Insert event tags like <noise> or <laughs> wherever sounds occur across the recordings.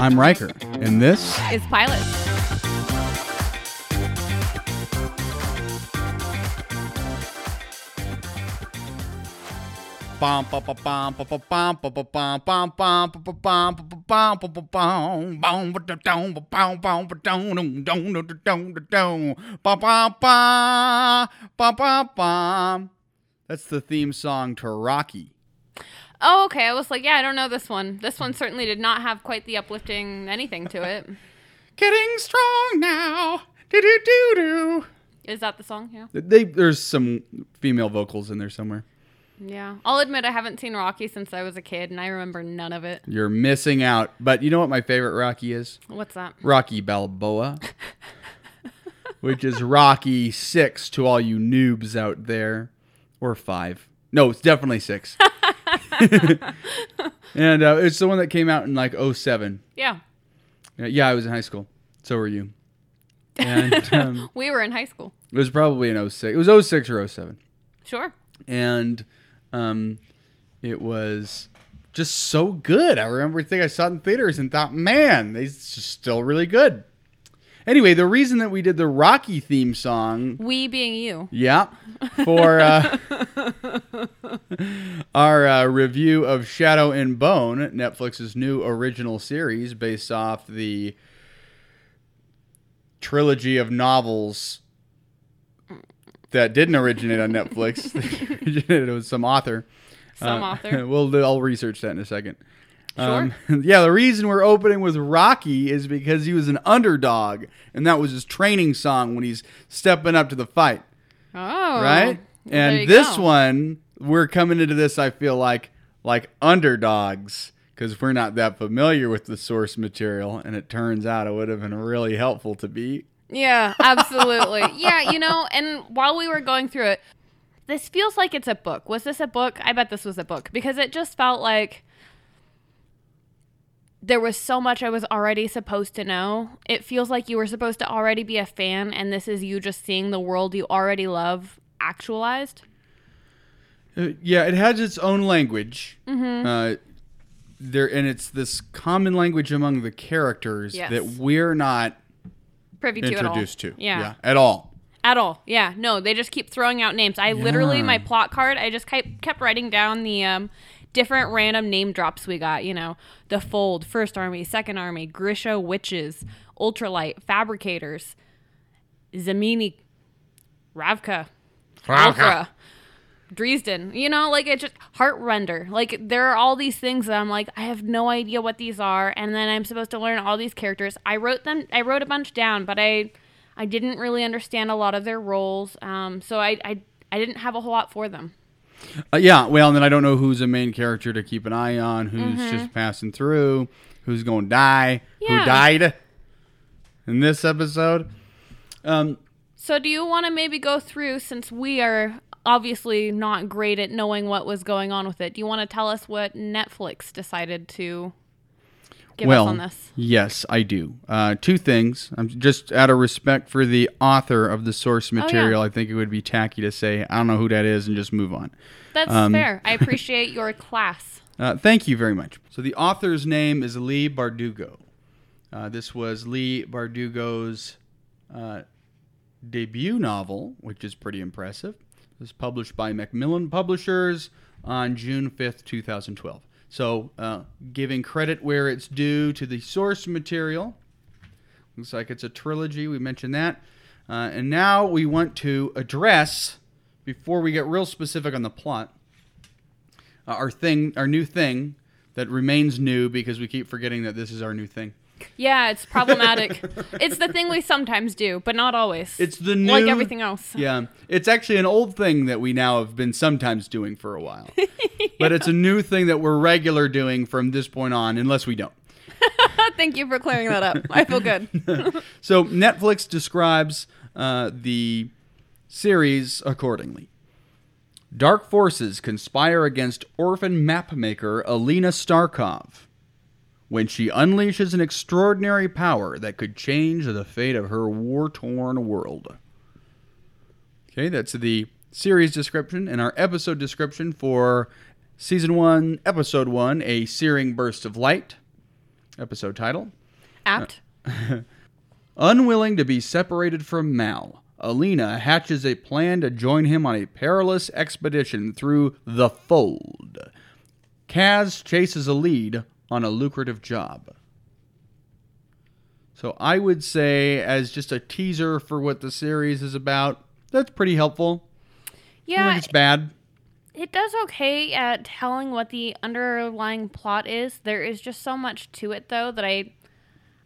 I'm Riker, and this is Pilot. That's the theme song to Rocky. Oh, okay. I was like, yeah, I don't know this one. This one certainly did not have quite the uplifting anything to it. <laughs> Getting strong now. Do do do do. Is that the song? Yeah. They there's some female vocals in there somewhere. Yeah. I'll admit I haven't seen Rocky since I was a kid and I remember none of it. You're missing out. But you know what my favorite Rocky is? What's that? Rocky Balboa. <laughs> which is Rocky 6 to all you noobs out there or 5. No, it's definitely 6. <laughs> <laughs> and uh, it's the one that came out in like 07. Yeah. Yeah, I was in high school. So were you. And <laughs> um, We were in high school. it was probably in 06. It was 06 or 07. Sure. and um, it was just so good. I remember thinking I saw it in theaters and thought, man, just still really good. Anyway, the reason that we did the Rocky theme song, We being you. yeah, for uh, <laughs> our uh, review of Shadow and Bone, Netflix's new original series based off the trilogy of novels that didn't originate on Netflix. <laughs> it was some author. Some Uh, author. <laughs> We'll I'll research that in a second. Sure. Um, <laughs> yeah, the reason we're opening with Rocky is because he was an underdog, and that was his training song when he's stepping up to the fight, Oh. right? And this go. one, we're coming into this. I feel like like underdogs because we're not that familiar with the source material, and it turns out it would have been really helpful to be. Yeah, <laughs> absolutely. yeah, you know, and while we were going through it, this feels like it's a book. Was this a book? I bet this was a book because it just felt like there was so much I was already supposed to know. It feels like you were supposed to already be a fan, and this is you just seeing the world you already love actualized. Uh, yeah, it has its own language. Mm-hmm. Uh, there, and it's this common language among the characters Yes. that we're not Privy to introduced to. Yeah. at all. At all. Yeah. No, they just keep throwing out names. I literally, my plot card, I just kept, kept writing down the um, different random name drops we got. You know, the Fold, First Army, Second Army, Grisha Witches, Ultralight, Fabrikators, Zemeni, Ravka, Alfra, Dresden. You know, like it just Heartrender. Like there are all these things that I'm like, I have no idea what these are, and then I'm supposed to learn all these characters. I wrote them. I wrote a bunch down, but I, I didn't really understand a lot of their roles. Um, so I, I, I didn't have a whole lot for them. Uh, yeah, well, and then I don't know who's a main character to keep an eye on, who's just passing through, who's going to die, who Mm-hmm. Died in this episode. Um, So do you want to maybe go through since we are obviously not great at knowing what was going on with it? Do you want to tell us what Netflix decided to give well, us on this? yes, I do. Uh, two things. I'm just out of respect for the author of the source Oh, yeah. material. I think it would be tacky to say I don't know who that is and just move on. That's um, fair. I <laughs> appreciate your class. Uh, thank you very much. So the author's name is Leigh Bardugo. Uh, this was Leigh Bardugo's uh, debut novel, which is pretty impressive. It was published by Macmillan Publishers on June 5th, 2012. So, uh, giving credit where it's due to the source material. Looks like it's a trilogy. We mentioned that. Uh, and now we want to address, before we get real specific on the plot, uh, our thing, our new thing that remains new because we keep forgetting that this is our new thing. Yeah, it's problematic. <laughs> it's the thing we sometimes do, but not always. It's the new, like everything else. Yeah, it's actually an old thing that we now have been sometimes doing for a while, <laughs> but it's a new thing that we're regular doing from this point on, unless we don't. <laughs> Thank you for clearing that up. I feel good. So Netflix describes uh, the series accordingly. Dark forces conspire against orphan mapmaker Alina Starkov when she unleashes an extraordinary power that could change the fate of her war torn world. Okay, that's the series description and our episode description for season one, episode one A Searing Burst of Light. episode title. Apt. <laughs> Unwilling to be separated from Mal, Alina hatches a plan to join him on a perilous expedition through the Fold. Kaz chases a lead on a lucrative job. So I would say, as just a teaser for what the series is about, that's pretty helpful. Yeah, it's bad. it does okay at telling what the underlying plot is. There is just so much to it though that I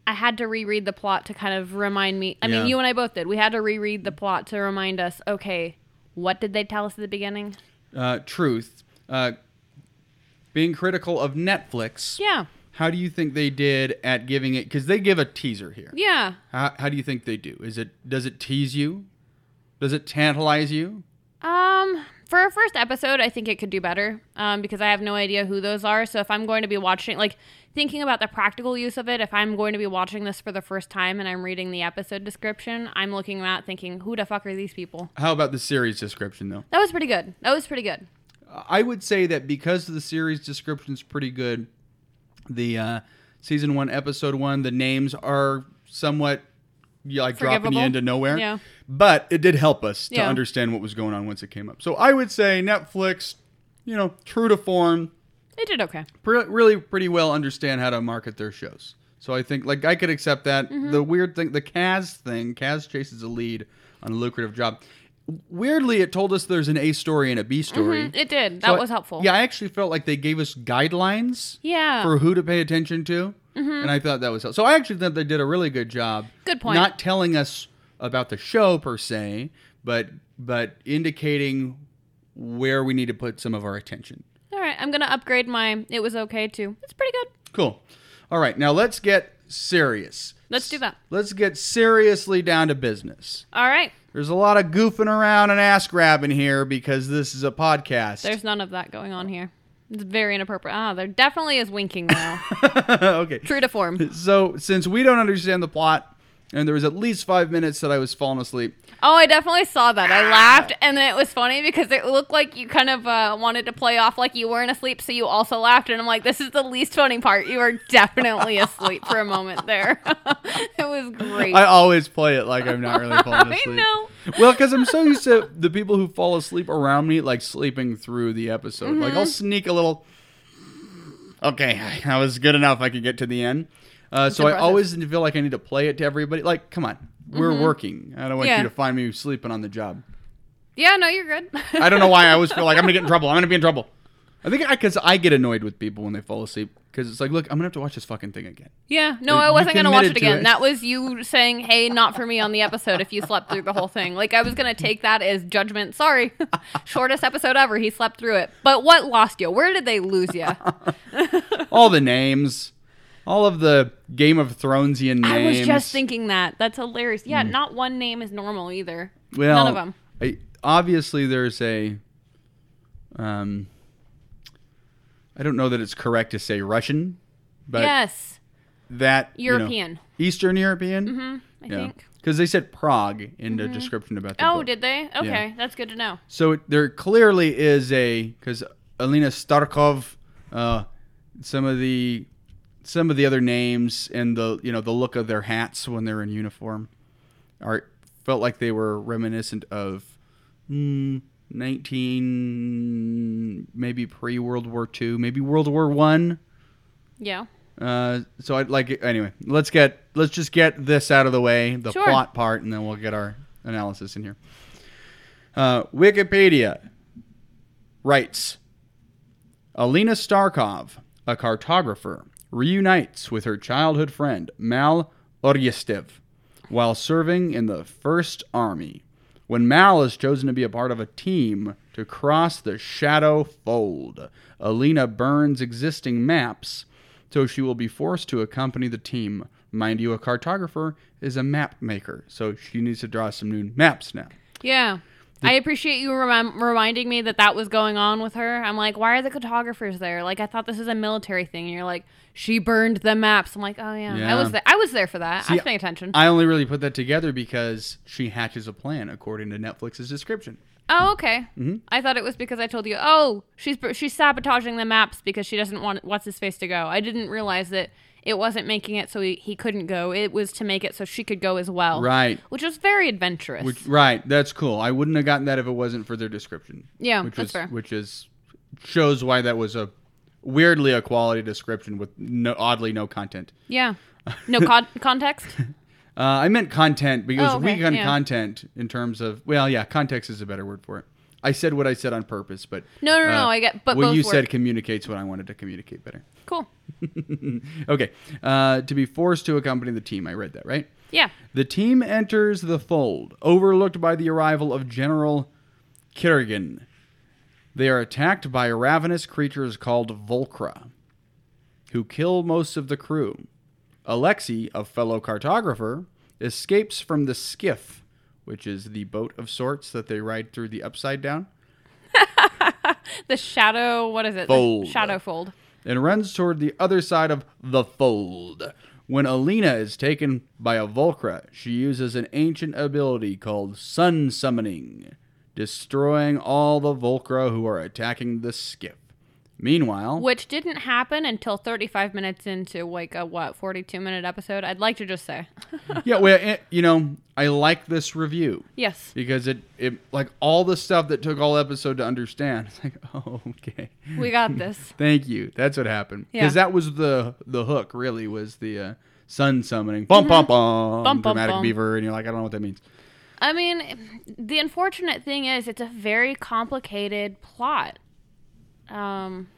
I had to reread the plot to kind of remind me. I Yeah. mean, you and I both did. We had to reread the plot to remind us, okay, what did they tell us at the beginning? Uh, truth. Uh, being critical of Netflix. Yeah. How do you think they did at giving it? Because they give a teaser here. Yeah. How, how do you think they do? Is it does it tease you? Does it tantalize you? Um, for a first episode, I think it could do better. Um, because I have no idea who those are. So if I'm going to be watching, like thinking about the practical use of it, if I'm going to be watching this for the first time and I'm reading the episode description, I'm looking at thinking, who the fuck are these people? How about the series description though? That was pretty good. That was pretty good. I would say that because the series description is pretty good, the uh, season one, episode one, the names are somewhat like dropping you into nowhere. Yeah. But it did help us to Yeah. understand what was going on once it came up. So I would say Netflix, you know, true to form, They did okay. pre- really pretty well understand how to market their shows. So I think like I could accept that. Mm-hmm. The weird thing, the Kaz thing, Kaz chases a lead on a lucrative job. Weirdly, it told us there's an A story and a B story. Mhm, It did. That So was helpful. Yeah, I actually felt like they gave us guidelines Yeah. for who to pay attention to, and I thought that was helpful. so. I actually thought they did a really good job. Good point. Not telling us about the show per se, but but indicating where we need to put some of our attention. All right. I'm gonna upgrade my. It was okay too. It's pretty good. Cool. All right, now let's get serious. Let's do that. Let's get seriously down to business. All right. There's a lot of goofing around and ass grabbing here because this is a podcast. There's none of that going on here. It's very inappropriate. Ah, there definitely is winking now. <laughs> okay. True to form. So, since we don't understand the plot, and there was at least five minutes that I was falling asleep, Oh, I definitely saw that. I laughed, and then it was funny because it looked like you kind of uh, wanted to play off like you weren't asleep, so you also laughed. And I'm like, this is the least funny part. You were definitely asleep for a moment there. <laughs> it was great. I always play it like I'm not really falling <laughs> asleep. I know. Well, because I'm so used to the people who fall asleep around me, like sleeping through the episode. Like Mm-hmm. I'll sneak a little. Okay, that was good enough. I could get to the end. Uh, so I always feel like I need to play it to everybody. Like, come on, we're working. I don't want Mm-hmm. Yeah. you to find me sleeping on the job. Yeah, no, you're good. I don't know why I always feel like I'm gonna get in trouble. I'm gonna be in trouble. I think because I, get annoyed with people when they fall asleep because it's like, look, I'm gonna have to watch this fucking thing again. Yeah, no, You I wasn't gonna watch it again. it. That was you saying, "Hey, not for me" on the episode. If you slept through the whole thing, like I was gonna take that as judgment. Sorry, <laughs> shortest episode ever. He slept through it. But what lost you? Where did they lose you? <laughs> All the names, all of the Game of Thronesian names. I was just thinking that. That's hilarious. Yeah, not one name is normal either. Well, None of them. I, obviously, there's a. Um, I don't know that it's correct to say Russian, but yes, that you know, European. Eastern European. Mm-hmm, I think. Mm-hmm. because they said Prague in the description about the Oh, book. did they? Okay, that's good to know. So it- there clearly is a because Alina Starkov, uh, some of the some of the other names and the you know the look of their hats when they're in uniform are felt like they were reminiscent of mm, 19 maybe pre World War II, maybe World War One. Yeah. Uh, so I'd like anyway. Let's get let's just get this out of the way, the Sure. plot part, and then we'll get our analysis in here. Uh, Wikipedia writes: Alina Starkov, a cartographer, reunites with her childhood friend Mal Oretsev while serving in the First Army. When Mal is chosen to be a part of a team to cross the Shadow Fold, Alina burns existing maps, so she will be forced to accompany the team. Mind you, a cartographer is a map maker, so she needs to draw some new maps now. Yeah. I appreciate you reminding me that that was going on with her. I'm like, why are the cartographers there? Like, I thought this was a military thing. And you're like, she burned the maps. I'm like, oh yeah, I was there. I was there for that. I See, was paying attention. I only really put that together because she hatches a plan according to Netflix's description. oh, okay. Mm-hmm. I thought it was because I told you, oh, she's she's sabotaging the maps because she doesn't want what's his face to go. I didn't realize that It wasn't making it so he, he couldn't go. It was to make it so she could go as well. Right. Which was very adventurous. Which right, that's cool. I wouldn't have gotten that if it wasn't for their description. Yeah, which that's is fair. which is shows why that was a weirdly a quality description with no oddly no content. yeah. <laughs> No con- context? Uh, I meant content because Oh, okay, weak on yeah. content in terms of well, yeah, context is a better word for it. I said what I said on purpose, but No, no, uh, no. I get, but what you work. said communicates what I wanted to communicate better. Cool. <laughs> okay, uh, to be forced to accompany the team. I read that right. Yeah. The team enters the fold, overlooked by the arrival of General Kirigan. They are attacked by ravenous creatures called Volcra, who kill most of the crew. Alexei, a fellow cartographer, escapes from the skiff, which is the boat of sorts that they ride through the upside down, <laughs> The shadow, what is it? Fold. The shadow fold. and runs toward the other side of the fold. When Alina is taken by a Volcra, she uses an ancient ability called Sun Summoning, destroying all the Volcra who are attacking the skiff. Meanwhile, Which didn't happen until 35 minutes into like a what 42 minute episode. I'd like to just say, <laughs> yeah, well, it, you know, I like this review yes, because it, it, like all the stuff that took all episode to understand. <laughs> It's like, oh, okay, we got this. <laughs> thank you. That's what happened Yeah. because that was the the hook. Really, was the uh, sun summoning. Bum bum bum. Mm-hmm. Bum, bum, dramatic bum. beaver, and you're like, I don't know what that means. I mean, the unfortunate thing is it's a very complicated plot. Um,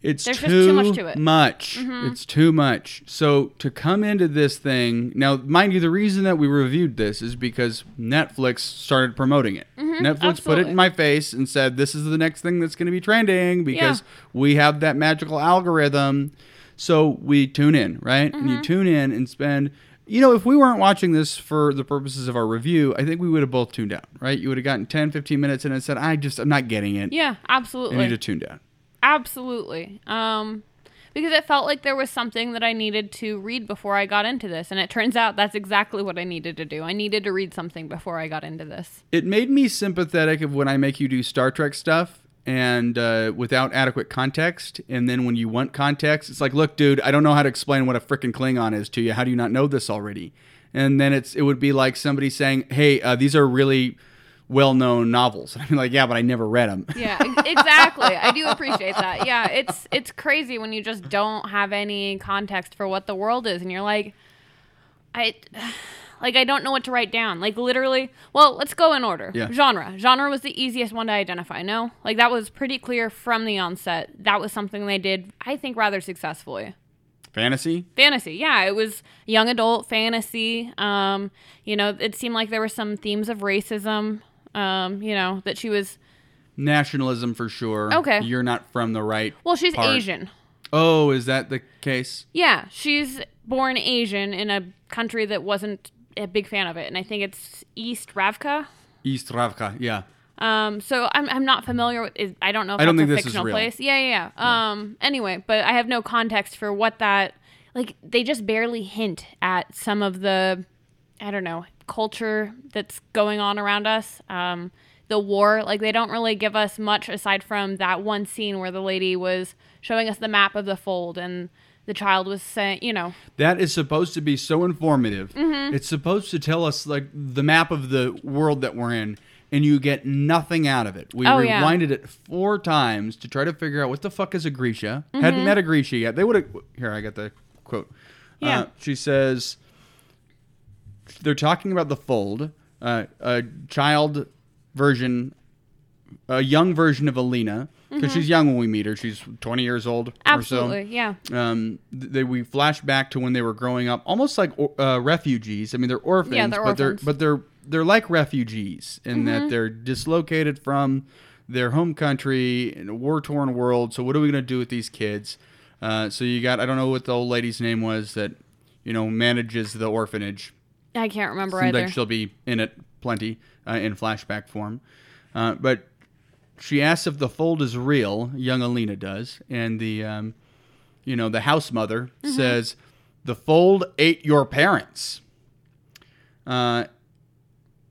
It's There's too, just too much to it. Mm-hmm. much. It's too much. So to come into this thing now, mind you, the reason that we reviewed this is because Netflix started promoting it. Netflix put it Mm-hmm. in my face and said, "This is the next thing that's going to be trending because we have that magical algorithm." So we tune in, right? And Mm-hmm. you tune in and spend. You know, if we weren't watching this for the purposes of our review, I think we would have both tuned out, right? You would have gotten 10, 15 minutes and it said, I just, I'm not getting it. yeah, I absolutely. need to tune down. Absolutely. Um, because it felt like there was something that I needed to read before I got into this. And it turns out that's exactly what I needed to do. I needed to read something before I got into this. it made me sympathetic of when I make you do Star Trek stuff and uh, without adequate context. And then when you want context, it's like, look, dude, I don't know how to explain what a freaking Klingon is to you. How do you not know this already? And then it's it would be like somebody saying, hey, uh, these are really well-known novels. <laughs> And I'm like, yeah, but I never read them. Yeah, exactly. I do appreciate that. Yeah, it's it's crazy when you just don't have any context for what the world is and you're like I like I don't know what to write down. Like literally, well, let's go in order. Yeah. Genre. Genre was the easiest one to identify, no? Like that was pretty clear from the onset. That was something they did I think rather successfully. Fantasy? Fantasy. Yeah, it was young adult fantasy. Um, you know, it seemed like there were some themes of racism. Um, you know, that she was Nationalism for sure. Okay. You're not from the right. well, she's part. Asian. Oh, is that the case? Yeah, she's born Asian in a country that wasn't a big fan of it, and I think it's East Ravka. East Ravka, yeah. Um, so I'm, I'm not familiar with. Is, I don't know if I don't that's think a this is fictional real. place. Yeah, yeah, yeah. Um, anyway, but I have no context for what that. Like they just barely hint at some of the, I don't know, culture that's going on around us. Um, the war, like they don't really give us much aside from that one scene where the lady was showing us the map of the fold and the child was saying, you know, That is supposed to be so informative. Mm-hmm. It's supposed to tell us like the map of the world that we're in, and you get nothing out of it. We Oh, yeah. rewinded it four times to try to figure out what the fuck is a Grisha. Mm-hmm. Hadn't met a Grisha yet. They would have. Here, I got the quote. Yeah. Uh, she says they're talking about the fold, uh, a child version, a young version of Alina, because she's young when we meet her. She's 20 years old Mm-hmm. absolutely, or so yeah. um, they we flash back to when they were growing up, almost like uh, refugees. I mean, they're orphans, Yeah, they're but they're orphans. but they're they're like refugees in Mm-hmm. that they're dislocated from their home country in a war torn world. So what are we gonna do with these kids? Uh, so you got I don't know what the old lady's name was that you know manages the orphanage. I can't remember Seems either. like she'll be in it plenty uh, in flashback form. Uh, but she asks if the fold is real. Young Alina does, and the um, you know the house mother Mm-hmm. says the fold ate your parents. Uh,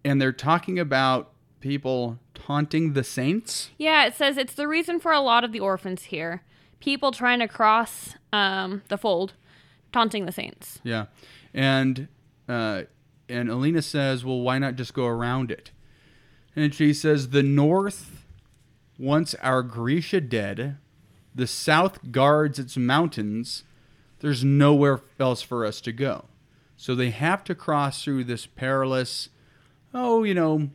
and they're talking about people taunting the saints. Yeah, it says it's the reason for a lot of the orphans here. People trying to cross um, the fold taunting the saints. Yeah, and uh, and Alina says, "Well, why not just go around it?" And she says, "The North wants our Grisha dead. The South guards its mountains. There's nowhere else for us to go, so they have to cross through this perilous, oh, you know."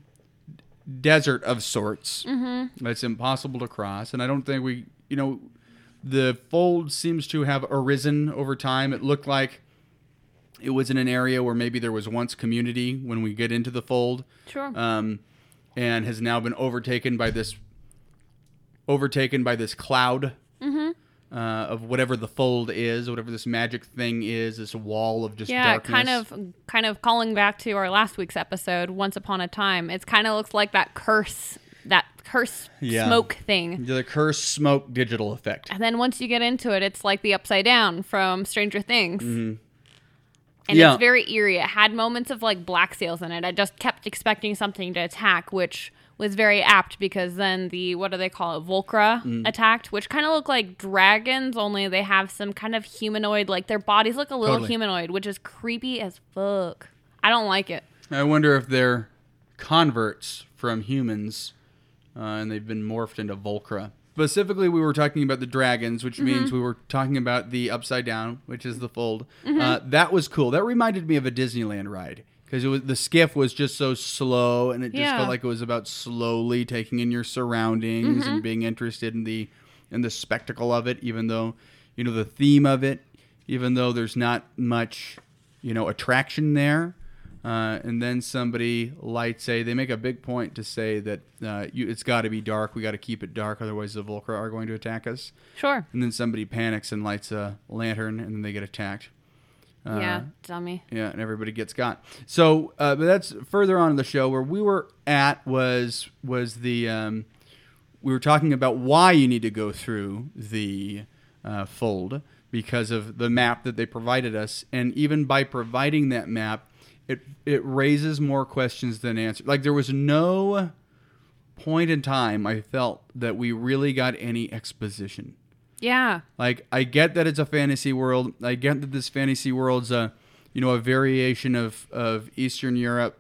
Desert of sorts Mm-hmm. that's impossible to cross, and I don't think we, you know, the fold seems to have arisen over time. It looked like it was in an area where maybe there was once community when we get into the fold, Sure. um, and has now been overtaken by this overtaken by this cloud Mm-hmm. uh, of whatever the fold is, whatever this magic thing is, this wall of just yeah, darkness. kind of kind of calling back to our last week's episode, Once Upon a Time. It's kind of looks like that curse that curse Yeah. smoke thing. the curse smoke digital effect. And then once you get into it, it's like the upside down from Stranger Things. And Yeah. it's very eerie. It had moments of like black sails in it. I just kept expecting something to attack, which was very apt because then the what do they call it? Volcra Mm. attacked, which kind of look like dragons, only they have some kind of humanoid, like their bodies look a little Totally. humanoid, which is creepy as fuck. I don't like it. I wonder if they're converts from humans, uh, and they've been morphed into Volcra. Specifically, we were talking about the dragons, which means we were talking about the upside down, which is the fold. Uh, that was cool. That reminded me of a Disneyland ride because it was the skiff was just so slow, and it just Yeah. felt like it was about slowly taking in your surroundings and being interested in the in the spectacle of it. Even though you know the theme of it, even though there's not much you know attraction there. Uh, and then somebody lights a. They make a big point to say that uh, you, it's got to be dark. We got to keep it dark, otherwise the Volcra are going to attack us. Sure. And then somebody panics and lights a lantern, and then they get attacked. Uh, yeah, dummy. yeah, and everybody gets got. So, uh, but that's further on in the show. Where we were at was was the um, we were talking about why you need to go through the uh, fold because of the map that they provided us, and even by providing that map, it it raises more questions than answers. Like there was no point in time I felt that we really got any exposition. Yeah. Like I get that it's a fantasy world. I get that this fantasy world's a you know a variation of of Eastern Europe.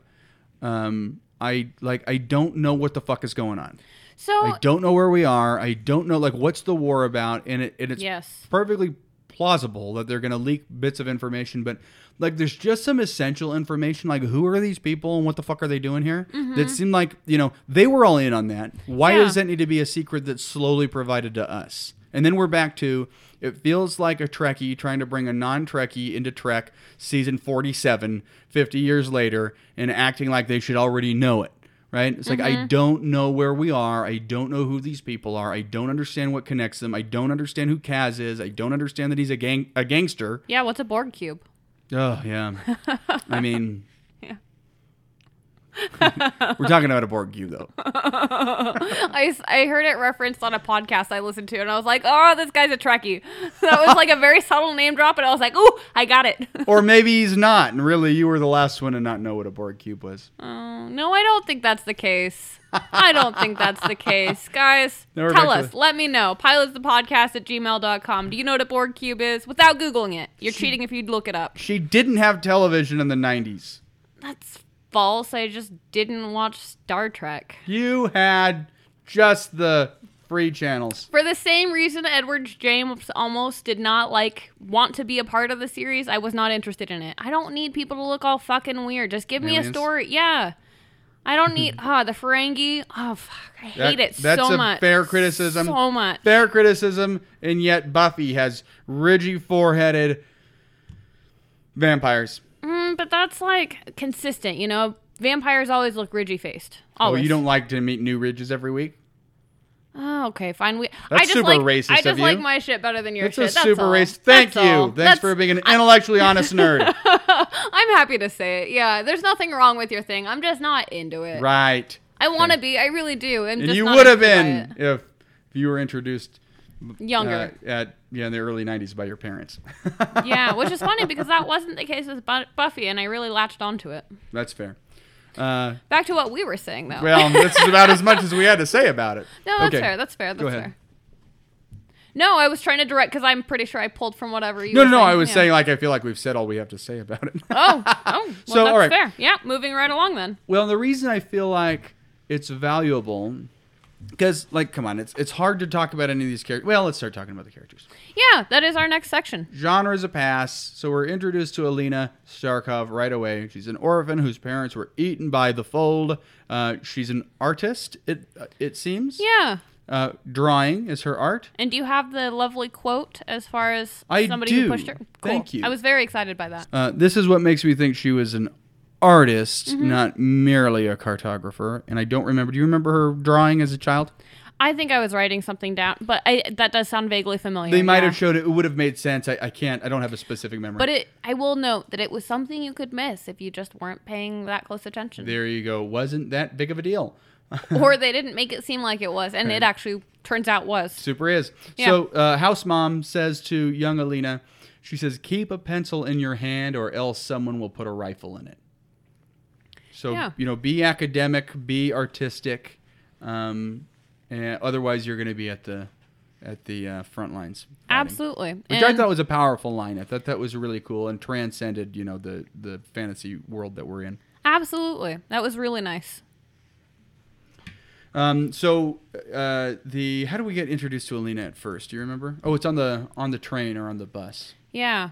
Um, I like I don't know what the fuck is going on. So I don't know where we are. I don't know like what's the war about, and it and it's yes. perfectly plausible that they're going to leak bits of information, but like there's just some essential information like who are these people and what the fuck are they doing here that seemed like you know they were all in on that why Mm-hmm. Yeah. does that need to be a secret that's slowly provided to us and then we're back to it feels like a trekkie trying to bring a non-trekkie into trek season 47 50 years later and acting like they should already know it right it's like Mm-hmm. i don't know where we are i don't know who these people are i don't understand what connects them i don't understand who kaz is i don't understand that he's a gang a gangster Yeah, what's a Borg cube? Oh yeah. <laughs> I mean. We're talking about a Borg cube though. <laughs> I, I heard it referenced on a podcast I listened to, and I was like, oh, this guy's a Trekkie. <laughs> That was like a very subtle name drop, and I was like, ooh, I got it. <laughs> Or maybe he's not, and really you were the last one to not know what a Borg cube was. Oh, no, I don't think that's the case. I don't think that's the case. Guys, we're tell us. the- Let me know. Pilotsthepodcast at gmail.com. Do you know what a Borg cube is? Without Googling it. You're cheating if you'd look it up. She didn't have television in the 90s. That's false. I just didn't watch Star Trek. You had just the free channels. For the same reason Edward James almost did not like want to be a part of the series, I was not interested in it. I don't need people to look all fucking weird. Just give me a story. Yeah. I don't need <laughs> ah the Ferengi. Oh fuck, I hate That- it that's so a much. fair criticism. So much. Fair criticism, and yet Buffy has ridgy four-headed vampires. Mm, but that's like consistent, you know. Vampires always look ridgy faced. Oh, you don't like to meet new ridges every week? Oh, okay, fine. We. That's I just super like, racist I just of you. like my shit better than your That's shit. a That's super all. racist. Thank That's you. all. Thanks That's- for being an intellectually <laughs> honest nerd. I'm happy to say it. Yeah, there's nothing wrong with your thing. I'm just not into it. right. I want to be. I really do. I'm And just you not would have been if you were introduced. Younger. uh, at yeah in the early '90s by your parents. <laughs> yeah, which is funny because that wasn't the case with Buffy, and I really latched onto it. That's fair. Uh, Back to what we were saying, though. well, <laughs> this is about as much as we had to say about it. no, that's okay. fair. That's fair. That's Go ahead. fair. No, I was trying to direct because I'm pretty sure I pulled from whatever you. No, no, no. I was Yeah. saying like I feel like we've said all we have to say about it. Oh, oh, <laughs> well, So, that's all right. fair. Yeah, moving right along then. Well, the reason I feel like it's valuable, because like, come on, it's it's hard to talk about any of these characters. Well, let's start talking about the characters. Yeah, that is our next section. Genre is a pass, so we're introduced to Alina Starkov right away. She's an orphan whose parents were eaten by the fold. Uh, she's an artist. It uh, it seems. Yeah. Uh, drawing is her art. And do you have the lovely quote as far as I somebody do. who pushed her? Cool. Thank you. I was very excited by that. Uh, this is what makes me think she was an artist, Mm-hmm. not merely a cartographer. And I don't remember. Do you remember her drawing as a child? I think I was writing something down, but I, that does sound vaguely familiar. They might yeah. have showed it. It would have made sense. I, I can't. I don't have a specific memory. But it, I will note that it was something you could miss if you just weren't paying that close attention, there you go. Wasn't that big of a deal? <laughs> or they didn't make it seem like it was, and it actually turns out was. Super is. Yeah. So, uh, house mom says to young Alina, she says, "Keep a pencil in your hand, or else someone will put a rifle in it." So, Yeah. you know, be academic, be artistic, um, and otherwise you're going to be at the at the uh, front lines. fighting. Absolutely, Which I thought was a powerful line. I thought that was really cool and transcended, you know, the the fantasy world that we're in. absolutely, that was really nice. Um, so uh, the how do we get introduced to Alina at first? Do you remember? Oh, it's on the on the train or on the bus. Yeah,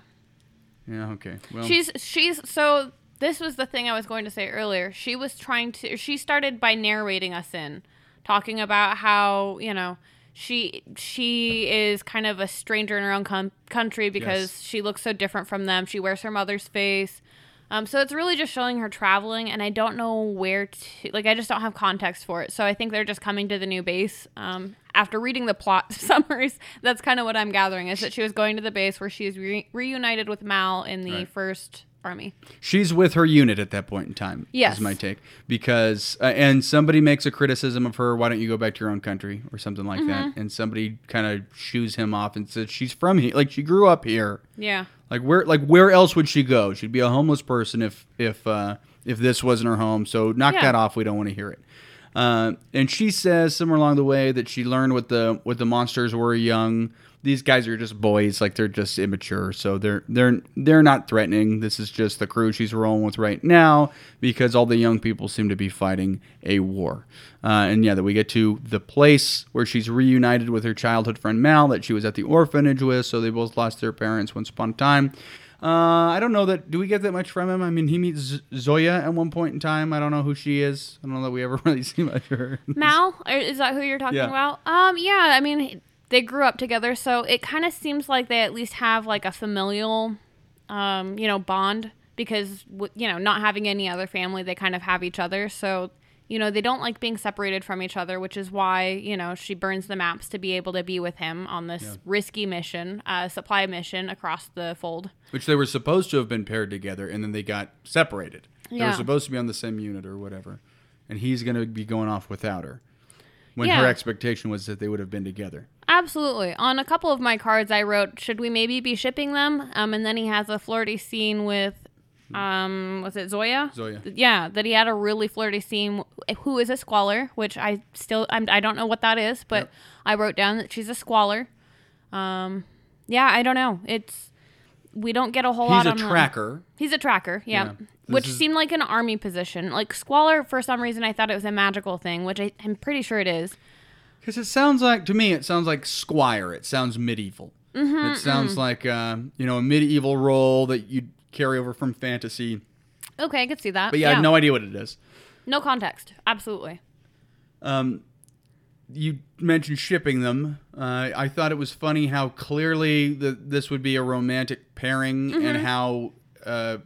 Yeah. Okay. Well, she's she's so. This was the thing I was going to say earlier. She was trying to. She started by narrating us in, talking about how you know she she is kind of a stranger in her own com- country because Yes. she looks so different from them. She wears her mother's face. Um, so it's really just showing her traveling, and I don't know where to. Like, I just don't have context for it. So I think they're just coming to the new base. Um, after reading the plot <laughs> summaries, that's kind of what I'm gathering is that she was going to the base where she is re- reunited with Mal in the Right. first army. she's with her unit at that point in time. Yes. is my take because uh, and somebody makes a criticism of her. Why don't you go back to your own country or something like that? Mm-hmm. And somebody kind of shoos him off and says she's from here, like she grew up here. Yeah. Like where like where else would she go? She'd be a homeless person if if uh, if this wasn't her home. So knock Yeah. that off. We don't want to hear it. Uh, and she says somewhere along the way that she learned what the what the monsters were young. These guys are just boys, like they're just immature, so they're they're they're not threatening. This is just the crew she's rolling with right now because all the young people seem to be fighting a war. Uh, and yeah, that we get to the place where she's reunited with her childhood friend Mal that she was at the orphanage with. So they both lost their parents once upon a time. Uh, I don't know that. Do we get that much from him? I mean, he meets Z- Zoya at one point in time. I don't know who she is. I don't know that we ever <laughs> really see much of her. Mal, is that who you're talking Yeah. about? Um, yeah. I mean, they grew up together, so it kind of seems like they at least have like a familial, um, you know, bond because you know, not having any other family, they kind of have each other. So you know, they don't like being separated from each other, which is why you know she burns the maps to be able to be with him on this risky mission, uh, supply mission across the fold. Which they were supposed to have been paired together, and then they got separated. They were supposed to be on the same unit or whatever, and he's going to be going off without her. When Yeah. her expectation was that they would have been together. Absolutely. On a couple of my cards, I wrote, "Should we maybe be shipping them?" Um, and then he has a flirty scene with, um, was it Zoya? Zoya. Yeah, that he had a really flirty scene. Who is a Squaller? Which I still, I'm, I don't know what that is, but Yep. I wrote down that she's a Squaller. Um, yeah, I don't know. It's we don't get a whole He's lot a on them. tracker. He's a tracker, yeah. Yeah. Which is- seemed like an army position. Like Squaller, for some reason, I thought it was a magical thing, which I, I'm pretty sure it is. Because it sounds like, to me, it sounds like Squire. It sounds medieval. Mm-hmm, it sounds like, uh, you know, a medieval role that you'd carry over from fantasy. Okay, I could see that. But yeah, I had no idea what it is. No context. Absolutely. Um, you mentioned shipping them. Uh, I thought it was funny how clearly the, this would be a romantic pairing Mm-hmm. and how uh,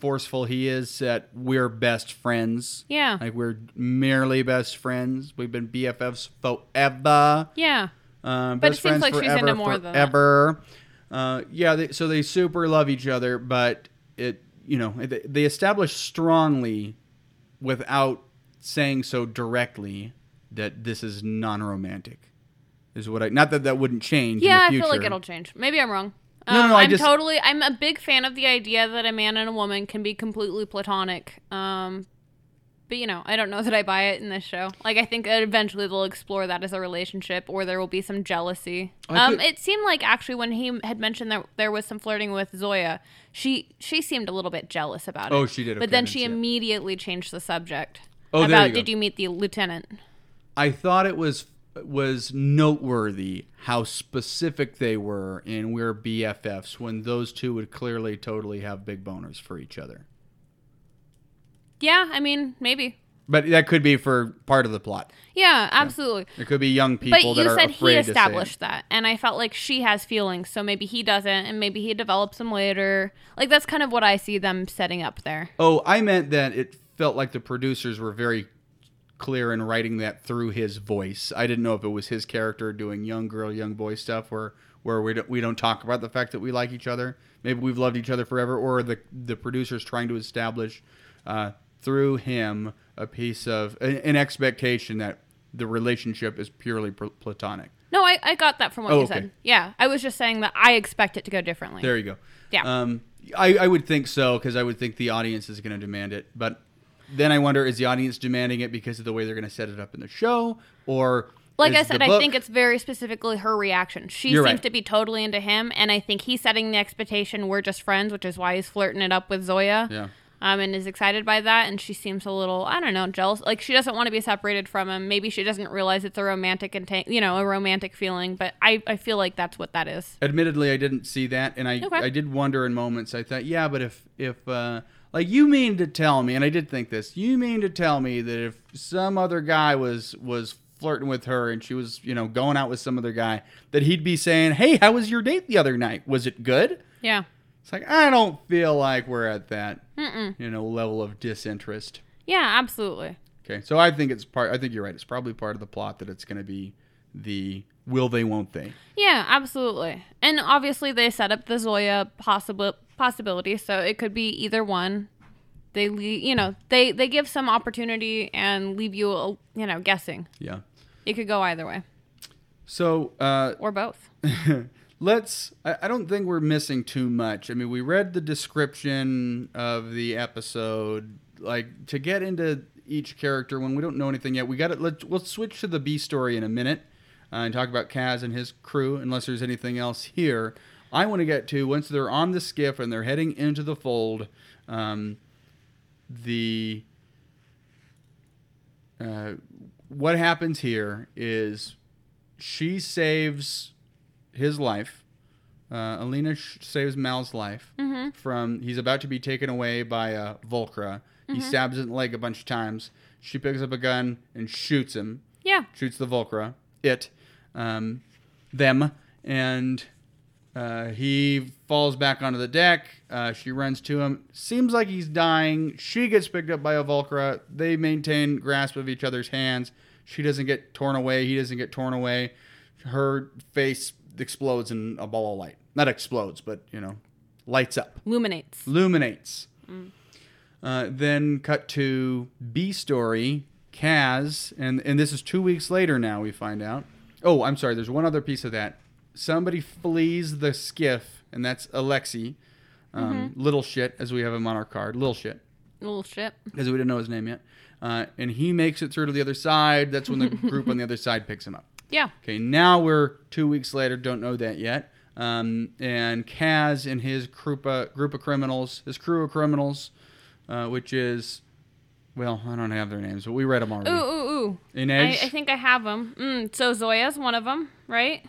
forceful he is that we're best friends. Yeah. Like we're merely best friends. We've been BFFs forever. Yeah. Um, But it best seems like she's forever, into more than that. forever. Uh, yeah, they, so they super love each other, but it you know they, they establish strongly, without saying so directly, that this is non-romantic. Is what I not that that wouldn't change. Yeah, I feel like it'll change. Maybe I'm wrong. No, no, Um, no, I I'm just- totally. I'm a big fan of the idea that a man and a woman can be completely platonic. Um, But you know, I don't know that I buy it in this show. Like, I think that eventually they'll explore that as a relationship, or there will be some jealousy. Um, it seemed like actually when he had mentioned that there was some flirting with Zoya, she she seemed a little bit jealous about it. Oh, she did? But then she immediately changed the subject. Oh, there about you go. did you meet the lieutenant? I thought it was was noteworthy how specific they were in we're BFFs when those two would clearly totally have big boners for each other. Yeah, I mean maybe. But that could be for part of the plot. Yeah, absolutely. It could be young people But you said he established that, and I felt like she has feelings, so maybe he doesn't, and maybe he develops them later. Like that's kind of what I see them setting up there. Oh, I meant that it felt like the producers were very clear in writing that through his voice. I didn't know if it was his character doing young girl, young boy stuff where where we don't, we don't talk about the fact that we like each other. Maybe we've loved each other forever, or the the producers trying to establish uh, through him a piece of an, an expectation that the relationship is purely platonic. No, I, I got that from what Oh, you okay. said. Yeah, I was just saying that I expect it to go differently. There you go. Yeah. Um, I, I would think so because I would think the audience is going to demand it. But then I wonder is the audience demanding it because of the way they're going to set it up in the show? Or. like I said, I think it's very specifically her reaction. She You're seems right. to be totally into him, and I think he's setting the expectation we're just friends, which is why he's flirting it up with Zoya. Yeah. Um, and is excited by that, and she seems a little, I don't know, jealous. Like she doesn't want to be separated from him. Maybe she doesn't realize it's a romantic and you know a romantic feeling. But I, I feel like that's what that is. Admittedly, I didn't see that, and I Okay. I did wonder in moments. I thought, yeah, but if if uh, like you mean to tell me, and I did think this, you mean to tell me that if some other guy was was flirting with her and she was you know going out with some other guy, that he'd be saying, hey, how was your date the other night? Was it good? Yeah. It's like I don't feel like we're at that you know level of disinterest. Yeah, absolutely. Okay, so I think it's part. I think you're right. It's probably part of the plot that it's going to be the will they, won't they. Yeah, absolutely. And obviously they set up the Zoya possible possibility, so it could be either one. They leave, you know, they they give some opportunity and leave you, uh, you know, guessing. Yeah. It could go either way So uh, or both. <laughs> let's. I, I don't think we're missing too much. I mean, we read the description of the episode. Like to get into each character when we don't know anything yet. We got it. Let's we'll switch to the B story in a minute uh, and talk about Kaz and his crew. Unless there's anything else here, I want to get to once they're on the skiff and they're heading into the fold. Um, the uh, what happens here is she saves his life. Uh, Alina sh- saves Mal's life from he's about to be taken away by uh, Volcra. He stabs it in the leg a bunch of times. She picks up a gun and shoots him. Yeah. Shoots the Volcra. It, um, them, and uh, he falls back onto the deck. Uh, she runs to him. Seems like he's dying. She gets picked up by a Volcra. They maintain grasp of each other's hands. She doesn't get torn away. He doesn't get torn away. Her face explodes in a ball of light. Not explodes, but you know, lights up, Luminates. illuminates. Uh, then cut to B story. Kaz, and and this is two weeks later now. We find out. Oh, I'm sorry. There's one other piece of that. Somebody flees the skiff, and that's Alexi. Um, Little shit, as we have him on our card. Little shit, Little shit. because we didn't know his name yet. Uh, and he makes it through to the other side. That's when the <laughs> group on the other side picks him up. Yeah. Okay, now we're two weeks later. Don't know that yet. Um, and Kaz and his group of, group of criminals, his crew of criminals, uh, which is, well, I don't have their names, but we read them already. Ooh, ooh, ooh. I, I think I have them. Mm, so Zoya's one of them, right?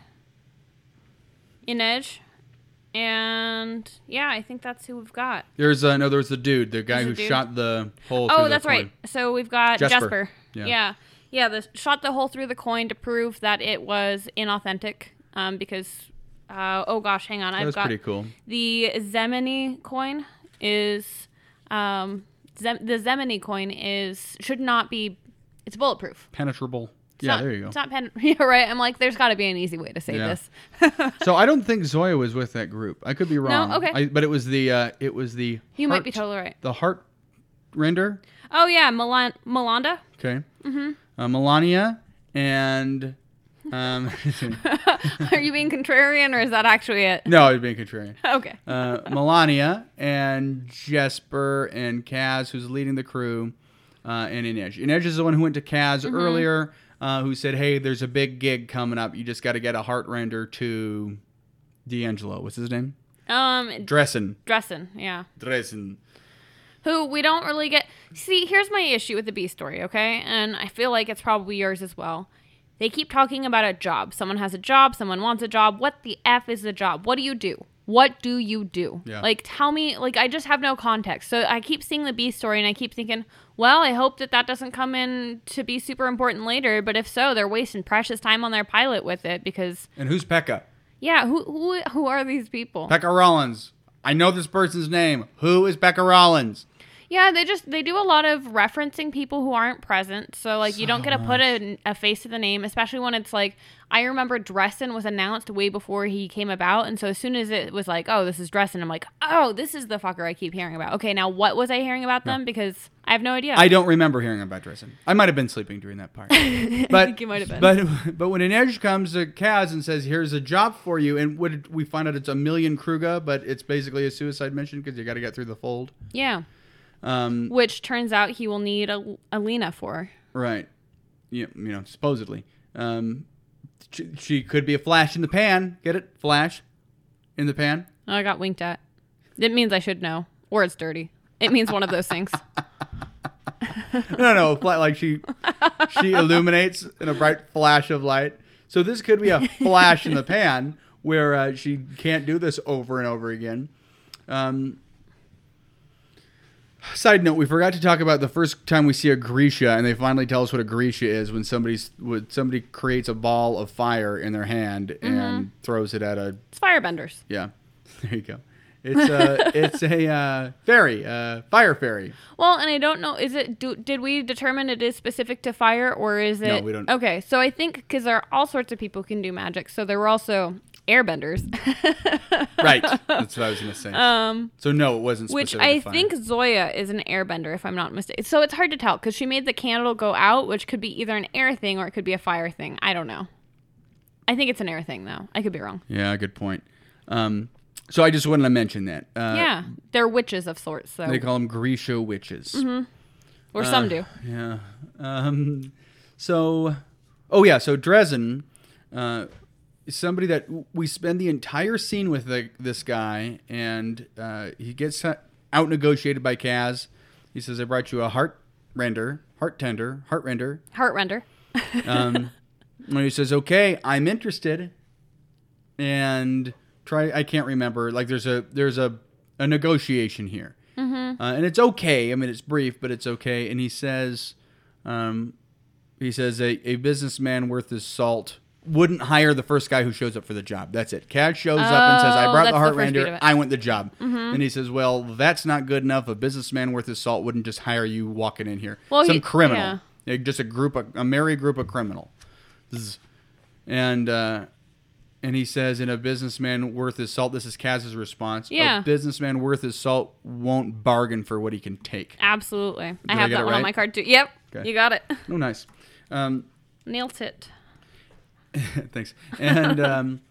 Inej. And yeah, I think that's who we've got. there's uh, no, there's the dude, the guy There's a who dude? shot the hole. Oh, that's right. So we've got Jesper. Jesper. Yeah. Yeah. yeah. the shot the hole through the coin to prove that it was inauthentic. Um, because uh, oh gosh, hang on, That I've got pretty cool. the Zemeni coin is um Zem- the Zemeni coin is should not be it's bulletproof. Penetrable. It's yeah, not- there you go. It's not pen. <laughs> Yeah, right. I'm like, there's got to be an easy way to say Yeah. this. so I don't think Zoya was with that group. I could be wrong. No, okay. I, but it was the uh, it was the you might be totally right. the heart render. Oh yeah, Milan- Melanda. Okay. Mm-hmm. Uh, Melania and um, <laughs> Are you being contrarian, or is that actually it? no, I was being contrarian. <laughs> Okay. Uh, Melania and Jesper and Kaz, who's leading the crew, uh, and Inej. Inej is the one who went to Kaz Mm-hmm. earlier, uh, who said, "Hey, there's a big gig coming up. You just got to get a heart render to D'Angelo. What's his name? Um, Dressen. Dresden, yeah. Dressen. Who we don't really get. See, here's my issue with the B story, okay? And I feel like it's probably yours as well. They keep talking about a job. Someone has a job, someone wants a job. What the F is the job? What do you do? What do you do? Yeah. Like, tell me, like, I just have no context. So I keep seeing the B story and I keep thinking, well, I hope that that doesn't come in to be super important later. But if so, they're wasting precious time on their pilot with it because, And who's Pekka? yeah, who, who, who are these people? Pekka Rollins. I know this person's name. Who is Pekka Rollins? Yeah, they just they do a lot of referencing people who aren't present. So like you don't get to put a, a face to the name, especially when it's like I remember Dressen was announced way before he came about, and so as soon as it was like, oh, this is Dressen, I'm like, oh, this is the fucker I keep hearing about. Okay, now what was I hearing about them? Because I have no idea. I don't remember hearing about Dressen. I might have been sleeping during that part. <laughs> But think you might have been. But but when Inej comes to Kaz and says, "Here's a job for you," and what we find out it's a million Kruge, but it's basically a suicide mission because you got to get through the fold. yeah, Um, which turns out he will need a, Alina for. right. You, you know, supposedly. Um, she, she could be a flash in the pan. Get it? Flash in the pan. Oh, I got winked at. It means I should know, or it's dirty. It means one of those things. <laughs> no, no, like she she illuminates in a bright flash of light. So this could be a flash in the pan where uh, she can't do this over and over again. Um, side note: We forgot to talk about the first time we see a Grisha, and they finally tell us what a Grisha is when somebody's when somebody creates a ball of fire in their hand and throws it at a It's firebenders. yeah. <laughs> There you go. It's a <laughs> it's a uh, fairy, uh, fire fairy. Well, and I don't know. Is it? Do, did we determine it is specific to fire, or is it? No, we don't. Okay, so I think because there are all sorts of people who can do magic, so there were also airbenders, <laughs> Right. That's what I was gonna say. um, so no, it wasn't. which I to think Zoya is an airbender, if I'm not mistaken. So it's hard to tell because she made the candle go out, which could be either an air thing or it could be a fire thing. I don't know. I think it's an air thing, though. I could be wrong. Yeah, good point. Um, so I just wanted to mention that. Uh, yeah, they're witches of sorts, so They call them Grisha witches. or some do. Yeah. Um, so, oh yeah. So Dresden, uh, somebody that we spend the entire scene with the, this guy, and uh, he gets out negotiated by Kaz. He says, "I brought you a heart render, heart tender, heart render." Heart render. <laughs> Um, and he says, "Okay, I'm interested." And try. I can't remember. Like there's a there's a a negotiation here, mm-hmm. uh, and it's okay. I mean, it's brief, but it's okay. And he says, um, he says a, a businessman worth his salt wouldn't hire the first guy who shows up for the job. That's it. Cad shows up and says, "I Oh, brought the the heart first beat of render. Mm-hmm. I want the job." And he says, "Well, that's not good enough. A businessman worth his salt wouldn't just hire you walking in here. Well, Some he- criminal, yeah. Just a group, of, a merry group of criminal." And uh, and he says, "In a businessman worth his salt." This is Kaz's response. Yeah. A businessman worth his salt won't bargain for what he can take. Absolutely. I I have get that one on my card too. Yep. Okay. You got it. Oh, nice. Um, Nailed it. <laughs> Thanks. And um,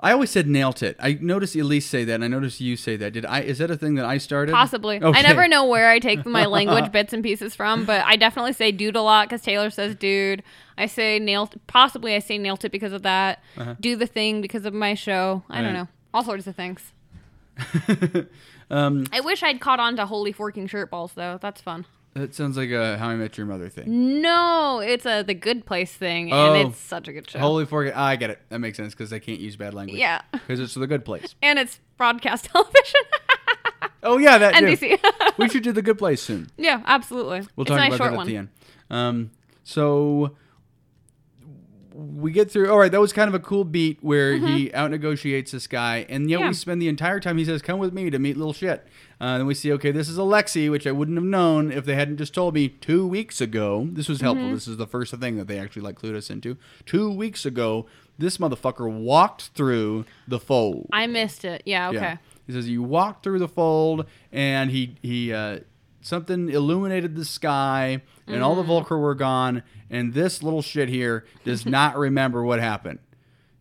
I always said nailed it. I noticed Elise say that, and I noticed you say that. Did I? Is that a thing that I started? Possibly. I never know where I take <laughs> my language bits and pieces from, but I definitely say dude a lot because Taylor says dude. I say nailed. Possibly I say nailed it because of that. Do the thing because of my show. I don't Uh-huh. Know. All sorts of things. <laughs> um, I wish I'd caught on to holy forking shirt balls though. That's fun. That sounds like a How I Met Your Mother thing. No, it's a the good place thing, Oh. and it's such a good show. Holy forget. I get it. That makes sense because they can't use bad language. Yeah. Because it's the good place. and it's broadcast <laughs> television. Oh yeah, that. NBC. <laughs> we should do the good place soon. yeah, absolutely. We'll it's talk about that at one. the end. Um, so we get through. All right, that was kind of a cool beat where he out negotiates this guy, and yet Mm-hmm. Yeah. we spend the entire time. He says, "Come with me to meet little shit." Uh, then we see, okay, this is Alexi, which I wouldn't have known if they hadn't just told me two weeks ago. This was helpful. Mm-hmm. This is the first thing that they actually like clued us into. Two weeks ago, this motherfucker walked through the fold. I missed it. Yeah. Okay. Yeah. He says you walked through the fold, and he he uh, something illuminated the sky, and all the Mm. Volcra were gone, and this little shit here does <laughs> not remember what happened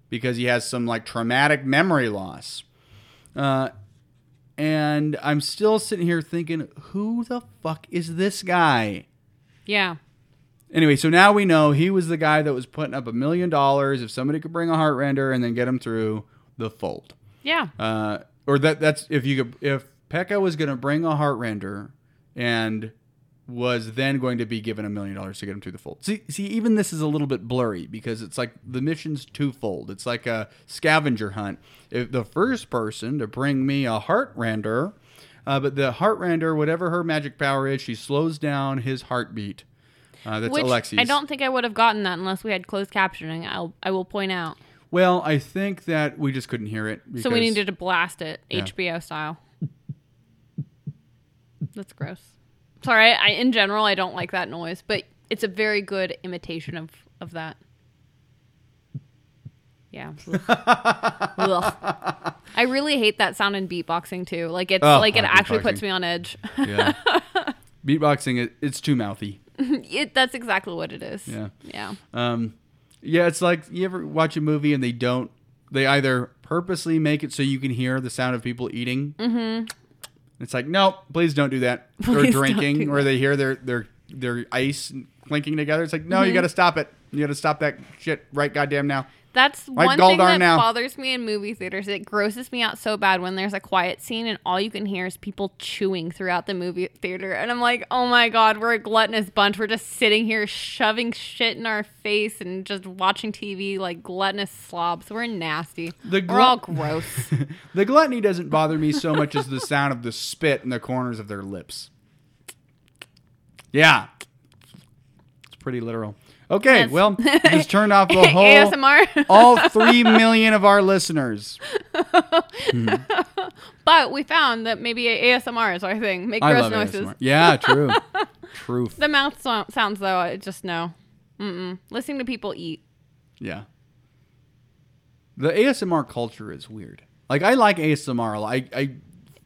because he has some like traumatic memory loss. Uh, and I'm still sitting here thinking, who the fuck is this guy? Yeah. Anyway, so now we know he was the guy that was putting up a million dollars if somebody could bring a heart render and then get him through the fold. Yeah. Uh, or that that's if you could if Pekka was going to bring a heart render and was then going to be given a million dollars to get him through the fold. See, see, even this is a little bit blurry because it's like the mission's twofold. It's like a scavenger hunt. If the first person to bring me a heart render, uh, but the heart render, whatever her magic power is, she slows down his heartbeat. Uh, that's Which Alexi's. I don't think I would have gotten that unless we had closed captioning. I'll I will point out. Well, I think that we just couldn't hear it. So we needed to blast it Yeah. HBO style. That's gross. Sorry, I, in general I don't like that noise, but it's a very good imitation of of that. Yeah. Ugh. <laughs> Ugh. I really hate that sound in beatboxing too. Like it's Oh, like it uh, actually puts beatboxing. me on edge. Yeah. <laughs> Beatboxing, it, it's too mouthy. <laughs> it, that's exactly what it is. Yeah. Yeah. Um, yeah, it's like you ever watch a movie and they don't, they either purposely make it so you can hear the sound of people eating. It's like, no, please don't do that. <laughs> or Please don't drinking, do or they hear their their their ice clinking together. It's like, no, Mm-hmm. you got to stop it. You got to stop that shit right goddamn now. That's Like one thing that now. bothers me in movie theaters. It grosses me out so bad when there's a quiet scene and all you can hear is people chewing throughout the movie theater. And I'm like, oh my God, we're a gluttonous bunch. We're just sitting here shoving shit in our face and just watching TV like gluttonous slobs. We're nasty. The we're all gross. <laughs> The gluttony doesn't bother me so much as the sound of the spit in the corners of their lips. Yeah. It's pretty literal. Okay, Yes. well, just <laughs> turned off the whole ASMR. all <laughs> three million of our listeners. <laughs> but we found that maybe ASMR is our thing. Make I gross noises. ASMR. Yeah, true. Truth. The mouth so- sounds though, I just no. Mm-mm. Listening to people eat. Yeah. The ASMR culture is weird. Like I like ASMR. I I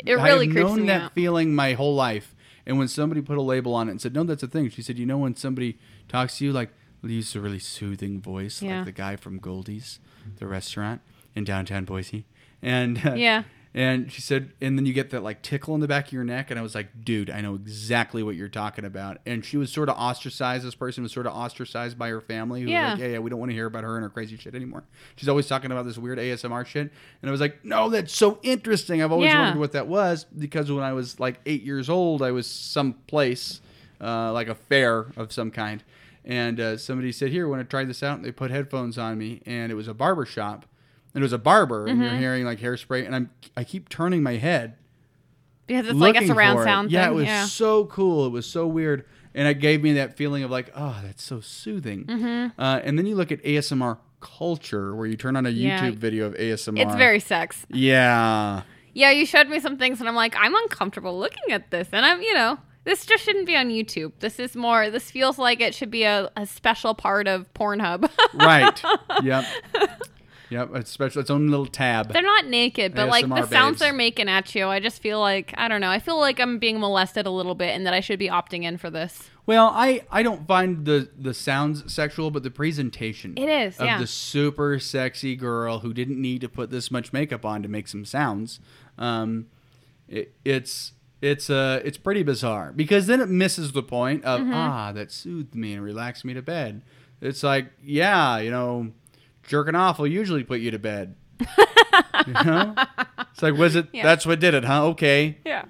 It really have creeps known me that out. feeling my whole life. And when somebody put a label on it and said, "No, that's a thing," she said, "You know, when somebody talks to you, like they use a really soothing voice, Yeah. like the guy from Goldy's, the restaurant in downtown Boise." And uh, Yeah. and she said, and then you get that like tickle in the back of your neck, and I was like, "Dude, I know exactly what you're talking about." And she was sort of ostracized. This person was sort of ostracized by her family. Who Yeah. Was like, yeah, yeah, we don't want to hear about her and her crazy shit anymore. She's always talking about this weird ASMR shit, and I was like, "No, that's so interesting. I've always Yeah. wondered what that was because when I was like eight years old, I was someplace, uh, like a fair of some kind, and uh, somebody said, "Here, want to try this out?" And they put headphones on me, and it was a barber shop, and it was a barber, and Mm-hmm. you're hearing like hairspray, and I'm I keep turning my head, Because it's like a surround it. sound Yeah, thing. it was yeah. so cool. It was so weird, and it gave me that feeling of like, oh, that's so soothing. Mm-hmm. Uh, and then you look at ASMR culture, where you turn on a YouTube Yeah. video of ASMR. It's very sex. yeah. Yeah, you showed me some things, and I'm like, I'm uncomfortable looking at this, and I'm, you know, this just shouldn't be on YouTube. This is more. This feels like it should be a, a special part of Pornhub. <laughs> Right. yep. Yep. It's special. Its own little tab. they're not naked, but like the ASMR sounds they're making at you, I just feel like I don't know. I feel like I'm being molested a little bit, and that I should be opting in for this. Well, I, I don't find the, the sounds sexual, but the presentation. It is, Of yeah. the super sexy girl who didn't need to put this much makeup on to make some sounds. Um, it, it's it's uh it's pretty bizarre because then it misses the point of Mm-hmm. ah that soothed me and relaxed me to bed. It's like yeah, you know, jerking off will usually put you to bed. you know, <laughs> it's like was it? Yeah. That's what did it, huh? Okay. Yeah.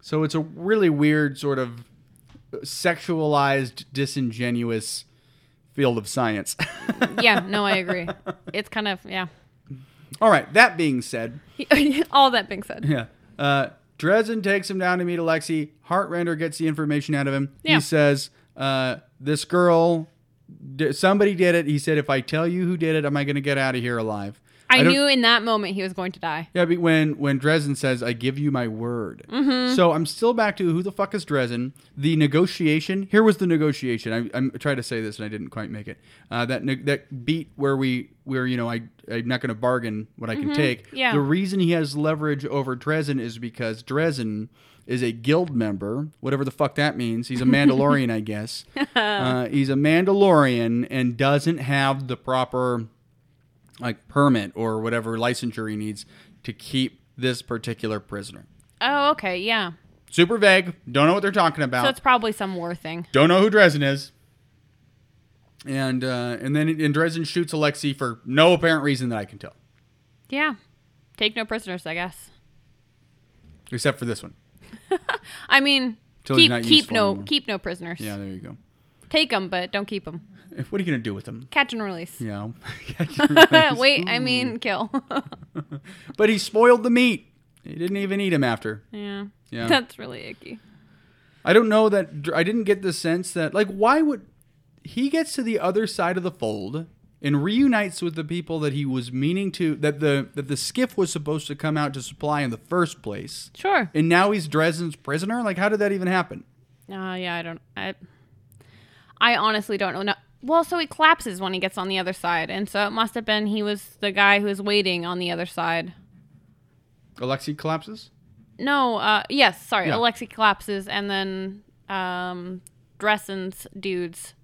So it's a really weird sort of sexualized, disingenuous field of science. <laughs> Yeah. No, I agree. It's kind of yeah. All right. That being said, <laughs> All that being said, yeah. Uh, Dresden takes him down to meet Alexi. Heartrender gets the information out of him. Yeah. He says, uh, "This girl, somebody did it." He said, "If I tell you who did it, am I going to get out of here alive?" I, don't- knew in that moment he was going to die. Yeah, but when when Dresden says, "I give you my word," Mm-hmm. so I'm still back to who the fuck is Dresden? The negotiation. Here was the negotiation. I, I'm trying to say this and I didn't quite make it. Uh, that ne- that beat where we where you know I I'm not going to bargain what I can take. Mm-hmm. Yeah. The reason he has leverage over Dresden is because Dresden is a guild member, whatever the fuck that means. He's a Mandalorian, I guess. <laughs> Uh, he's a Mandalorian and doesn't have the proper like permit or whatever licensure he needs to keep this particular prisoner. Oh, okay. Yeah. Super vague. Don't know what they're talking about. So it's probably some war thing. Don't know who Dresden is. And uh, and then and Dresden shoots Alexei for no apparent reason that I can tell, Yeah. Take no prisoners, I guess. except for this one. <laughs> I mean, Till keep keep no anymore. keep no prisoners. Yeah, there you go. Take them, but don't keep them. What are you gonna do with them? Catch and release. You <laughs> know. <laughs> Wait, I mean, kill. <laughs> but he spoiled the meat. He didn't even eat him after. yeah. Yeah. That's really icky. I don't know that I didn't get the sense that like why would he gets to the other side of the fold and reunites with the people that he was meaning to that the that the skiff was supposed to come out to supply in the first place. Sure. And now he's Dresden's prisoner? Like how did that even happen? Uh, yeah, I don't. I, I honestly don't know. No, well, so he collapses when he gets on the other side, and so it must have been he was the guy who was waiting on the other side. Alexei collapses? No, uh, yes, sorry, Yeah. Alexei collapses, and then um, Dressen's dudes.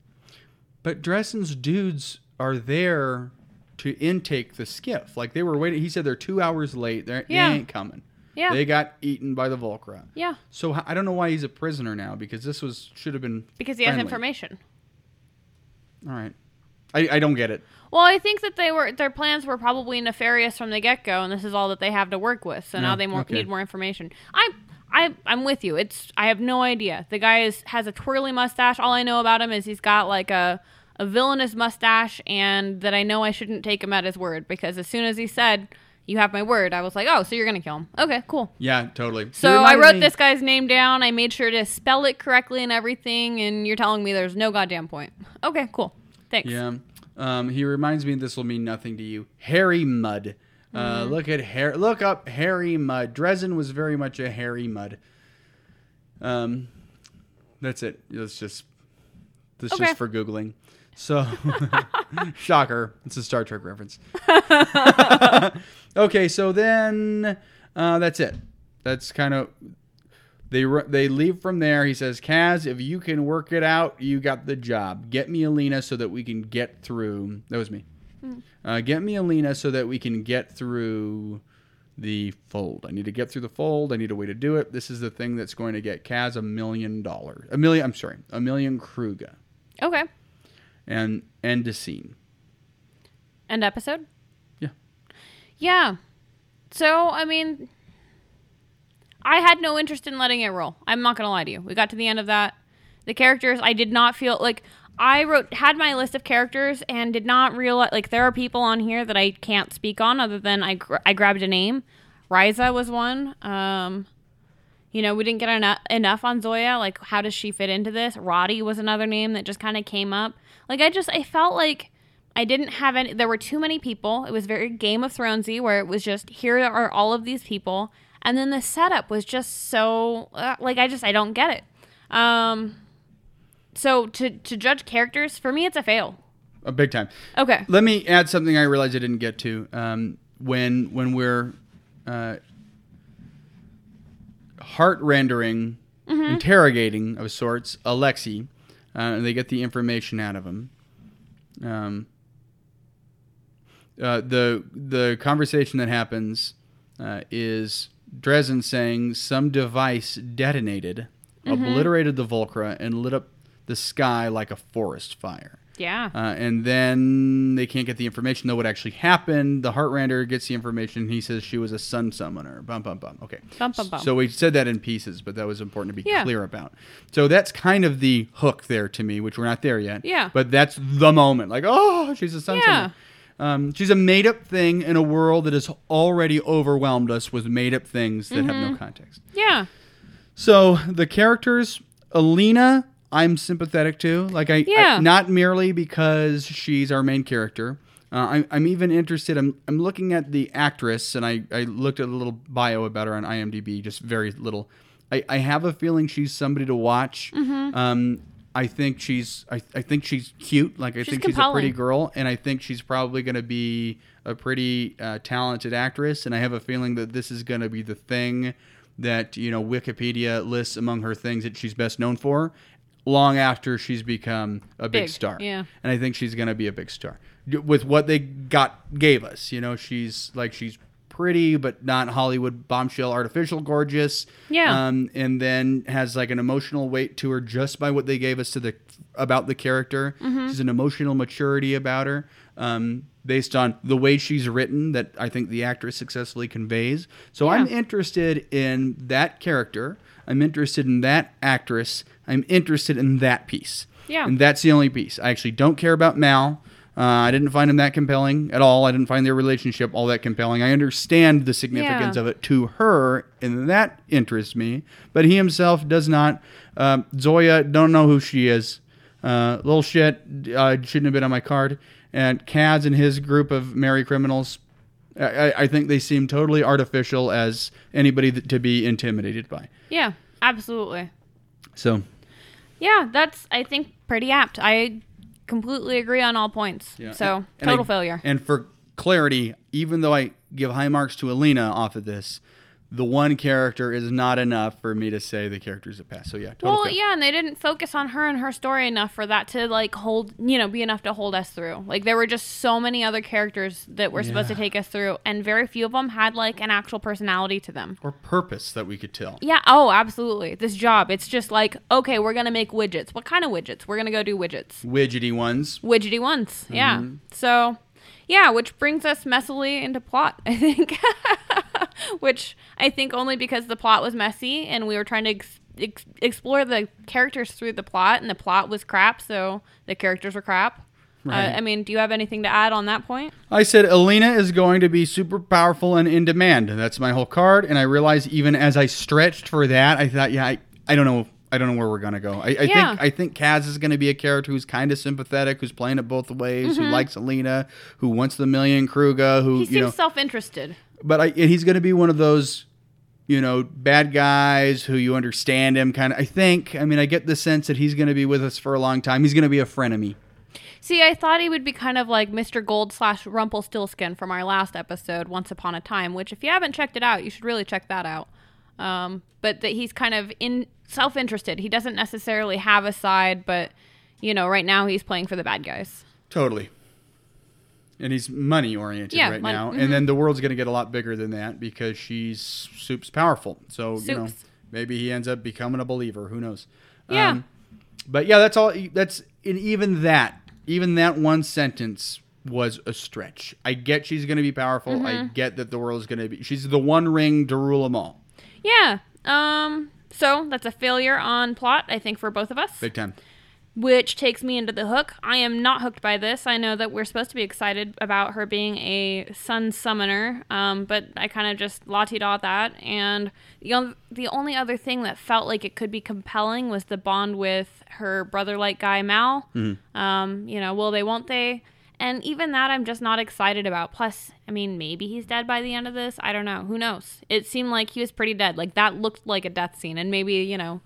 But Dresden's dudes are there to intake the skiff. Like they were waiting. He said they're two hours late. They're, Yeah. They ain't coming. Yeah, They got eaten by the Volcra. yeah, So I don't know why he's a prisoner now because this was should have been because he has information. All right. I, I don't get it. Well, I think that they were their plans were probably nefarious from the get go, and this is all that they have to work with. So Yeah, now they more, okay. need more information. I, I, I'm with you. It's I have no idea. The guy is has a twirly mustache. All I know about him is he's got like a a villainous mustache, and that I know I shouldn't take him at his word because as soon as he said, "You have my word," I was like, "Oh, so you're gonna kill him? Okay, cool." Yeah, totally. So I wrote me- this guy's name down. I made sure to spell it correctly and everything, and you're telling me there's no goddamn point. Okay, cool. Thanks. Yeah. Um, he reminds me this will mean nothing to you. Harry Mudd. Uh, Mm-hmm. Look at Harry. Look up Harry Mudd. Dresden was very much a Harry Mudd. Um, that's it. That's just that's Okay. just for googling. So, <laughs> shocker. It's a Star Trek reference. <laughs> okay, so then uh, that's it. That's kind of they they leave from there. He says, "Kaz, if you can work it out, you got the job. Get me Alina so that we can get through." That was me. Uh, get me Alina so that we can get through the fold. I need to get through the fold. I need a way to do it. This is the thing that's going to get Kaz a million dollars. A million. I'm sorry, a million Kruge Okay. And end the scene. End episode? Yeah. Yeah. So, I mean, I had no interest in letting it roll. I'm not going to lie to you. We got to the end of that. The characters, I did not feel like I wrote, had my list of characters and did not realize, like, there are people on here that I can't speak on other than I, gr- I grabbed a name. Riza was one. Um, you know, we didn't get enough, enough on Zoya. Like, how does she fit into this? Roddy was another name that just kind of came up. Like, I just, I felt like I didn't have any, there were too many people. It was very Game of Thronesy, where it was just, here are all of these people. And then the setup was just so, uh, like, I just, I don't get it. Um, so to, to judge characters, for me, it's a fail. A big time. Okay. Let me add something I realized I didn't get to. Um, when when we're uh, heart rendering, interrogating of sorts, Alexei, uh, and they get the information out of him. Um, uh, the the conversation that happens uh, is Dresden saying some device detonated, obliterated the Volcra, and lit up the sky like a forest fire. Yeah. Uh, and then they can't get the information, though what actually happened. The Heartrender gets the information. He says she was a sun summoner. Bum, bum, bum. Okay. Bum, bum, bum. So we said that in pieces, but that was important to be Yeah. clear about. So that's kind of the hook there to me, which we're not there yet. Yeah. But that's the moment. Like, oh, she's a sun Yeah. summoner. Um, she's a made up thing in a world that has already overwhelmed us with made up things that have Mm-hmm. no context. yeah. So the characters, Alina, I'm sympathetic to. Like I, I- not merely because she's our main character. Uh, I'm, I'm even interested. I'm, I'm looking at the actress, and I, I looked at a little bio about her on IMDb, just very little. I, I have a feeling she's somebody to watch. Mm-hmm. Um, I think she's I, I think she's cute. Like I She's think she's a pretty girl, and I think she's probably going to be a pretty uh, talented actress. And I have a feeling that this is going to be the thing that you know Wikipedia lists among her things that she's best known for, long after she's become a big, Big, star. yeah. and I think she's going to be a big star with what they got gave us. You know, she's like she's pretty but not Hollywood bombshell artificial gorgeous. Yeah. Um, and then has like an emotional weight to her just by what they gave us to the about the character. Mm-hmm. She's an emotional maturity about her. Um, based on the way she's written that I think the actress successfully conveys. So I'm interested in that character. I'm interested in that actress. I'm interested in that piece. Yeah. And that's the only piece. I actually don't care about Mal. Uh, I didn't find him that compelling at all. I didn't find their relationship all that compelling. I understand the significance Yeah. of it to her, and that interests me. But he himself does not. Um, Zoya, don't know who she is. Uh, little shit. Uh, shouldn't have been on my card. And Kaz and his group of merry criminals. I, I- think they seem totally artificial as anybody that, to be intimidated by. Yeah, absolutely. So Yeah, that's I think pretty apt. I completely agree on all points. Yeah, So and- and total I- failure. And for clarity, even though I give high marks to Alina off of this, the one character is not enough for me to say the character's a pass. So yeah, total Well, fail. yeah, and they didn't focus on her and her story enough for that to like hold, you know, be enough to hold us through. Like there were just so many other characters that were supposed to take us through, and very few of them had like an actual personality to them. Or purpose that we could tell. Yeah. Oh, absolutely. This job, it's just like, okay, we're gonna make widgets. What kind of widgets? We're gonna go do widgets. Widgety ones. Widgety ones. Yeah. Mm-hmm. So, yeah, which brings us messily into plot. I think, <laughs> <laughs> which I think only because the plot was messy and we were trying to ex- ex- explore the characters through the plot, and the plot was crap, so the characters were crap. Right. Uh, I mean, do you have anything to add on that point? I said Alina is going to be super powerful and in demand. That's my whole card. And I realized even as I stretched for that, I thought, yeah, I, I don't know. I don't know where we're gonna go. I, I Yeah. think I think Kaz is gonna be a character who's kind of sympathetic, who's playing it both ways, who likes Alina, who wants the million Kruge, who Mm-hmm. He seems you know. self-interested. But I, and he's going to be one of those, you know, bad guys who you understand him kind of. I think. I mean, I get the sense that he's going to be with us for a long time. He's going to be a frenemy. See, I thought he would be kind of like Mr. Gold slash Rumpelstiltskin from our last episode, Once Upon a Time, which if you haven't checked it out, you should really check that out. Um, but that he's kind of in self-interested. He doesn't necessarily have a side, but you know, right now he's playing for the bad guys. Totally. And he's money oriented Yeah, right mon- now, mhm. and then the world's going to get a lot bigger than that because she's Soup's powerful. So you know, maybe he ends up becoming a believer. Who knows? Yeah. but yeah, that's all. That's and even that, even that one sentence was a stretch. I get she's going to be powerful. Mm-hmm. I get that the world's going to be. She's the one ring to rule them all. Yeah. Um. So that's a failure on plot, I think, for both of us. Big time. Which takes me into the hook. I am not hooked by this. I know that we're supposed to be excited about her being a sun summoner, um, but I kind of just la ti da that. And the, on- the only other thing that felt like it could be compelling was the bond with her brother like guy, Mal. Um, you know, will they, won't they? And even that, I'm just not excited about. Plus, I mean, maybe he's dead by the end of this. I don't know. Who knows? It seemed like he was pretty dead. Like that looked like a death scene. And maybe you know,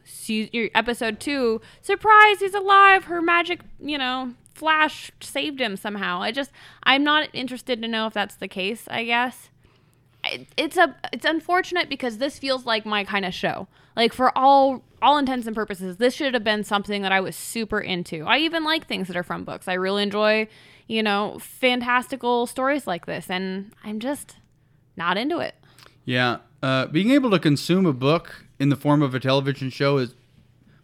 episode two, surprise, he's alive. Her magic, you know, flash saved him somehow. I just, I'm not interested to know if that's the case. I guess it's a it's unfortunate because this feels like my kind of show. Like for all all intents and purposes, this should have been something that I was super into. I even like things that are from books. I really enjoy, you know, fantastical stories like this, and I'm just not into it. Yeah, uh, being able to consume a book in the form of a television show is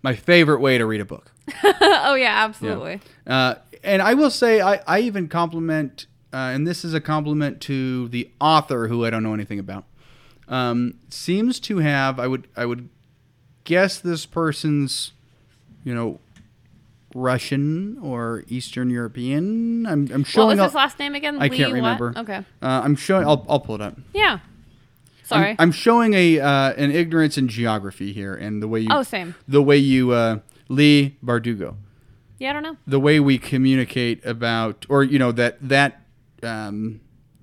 my favorite way to read a book. <laughs> oh yeah, absolutely. Uh, and I will say, I, I even compliment, uh, and this is a compliment to the author, who I don't know anything about. Um, seems to have, I would, I would guess this person's, you know, Russian or Eastern European. I'm, I'm What was up- his last name again? I Leigh can't what? remember. Okay. Uh, I'm showing. I'll, I'll pull it up. Yeah. Sorry. I'm, I'm showing a uh, an ignorance in geography here, and the way you. oh, same. The way you, uh, Leigh Bardugo, Yeah, I don't know. the way we communicate about, or you know that that um,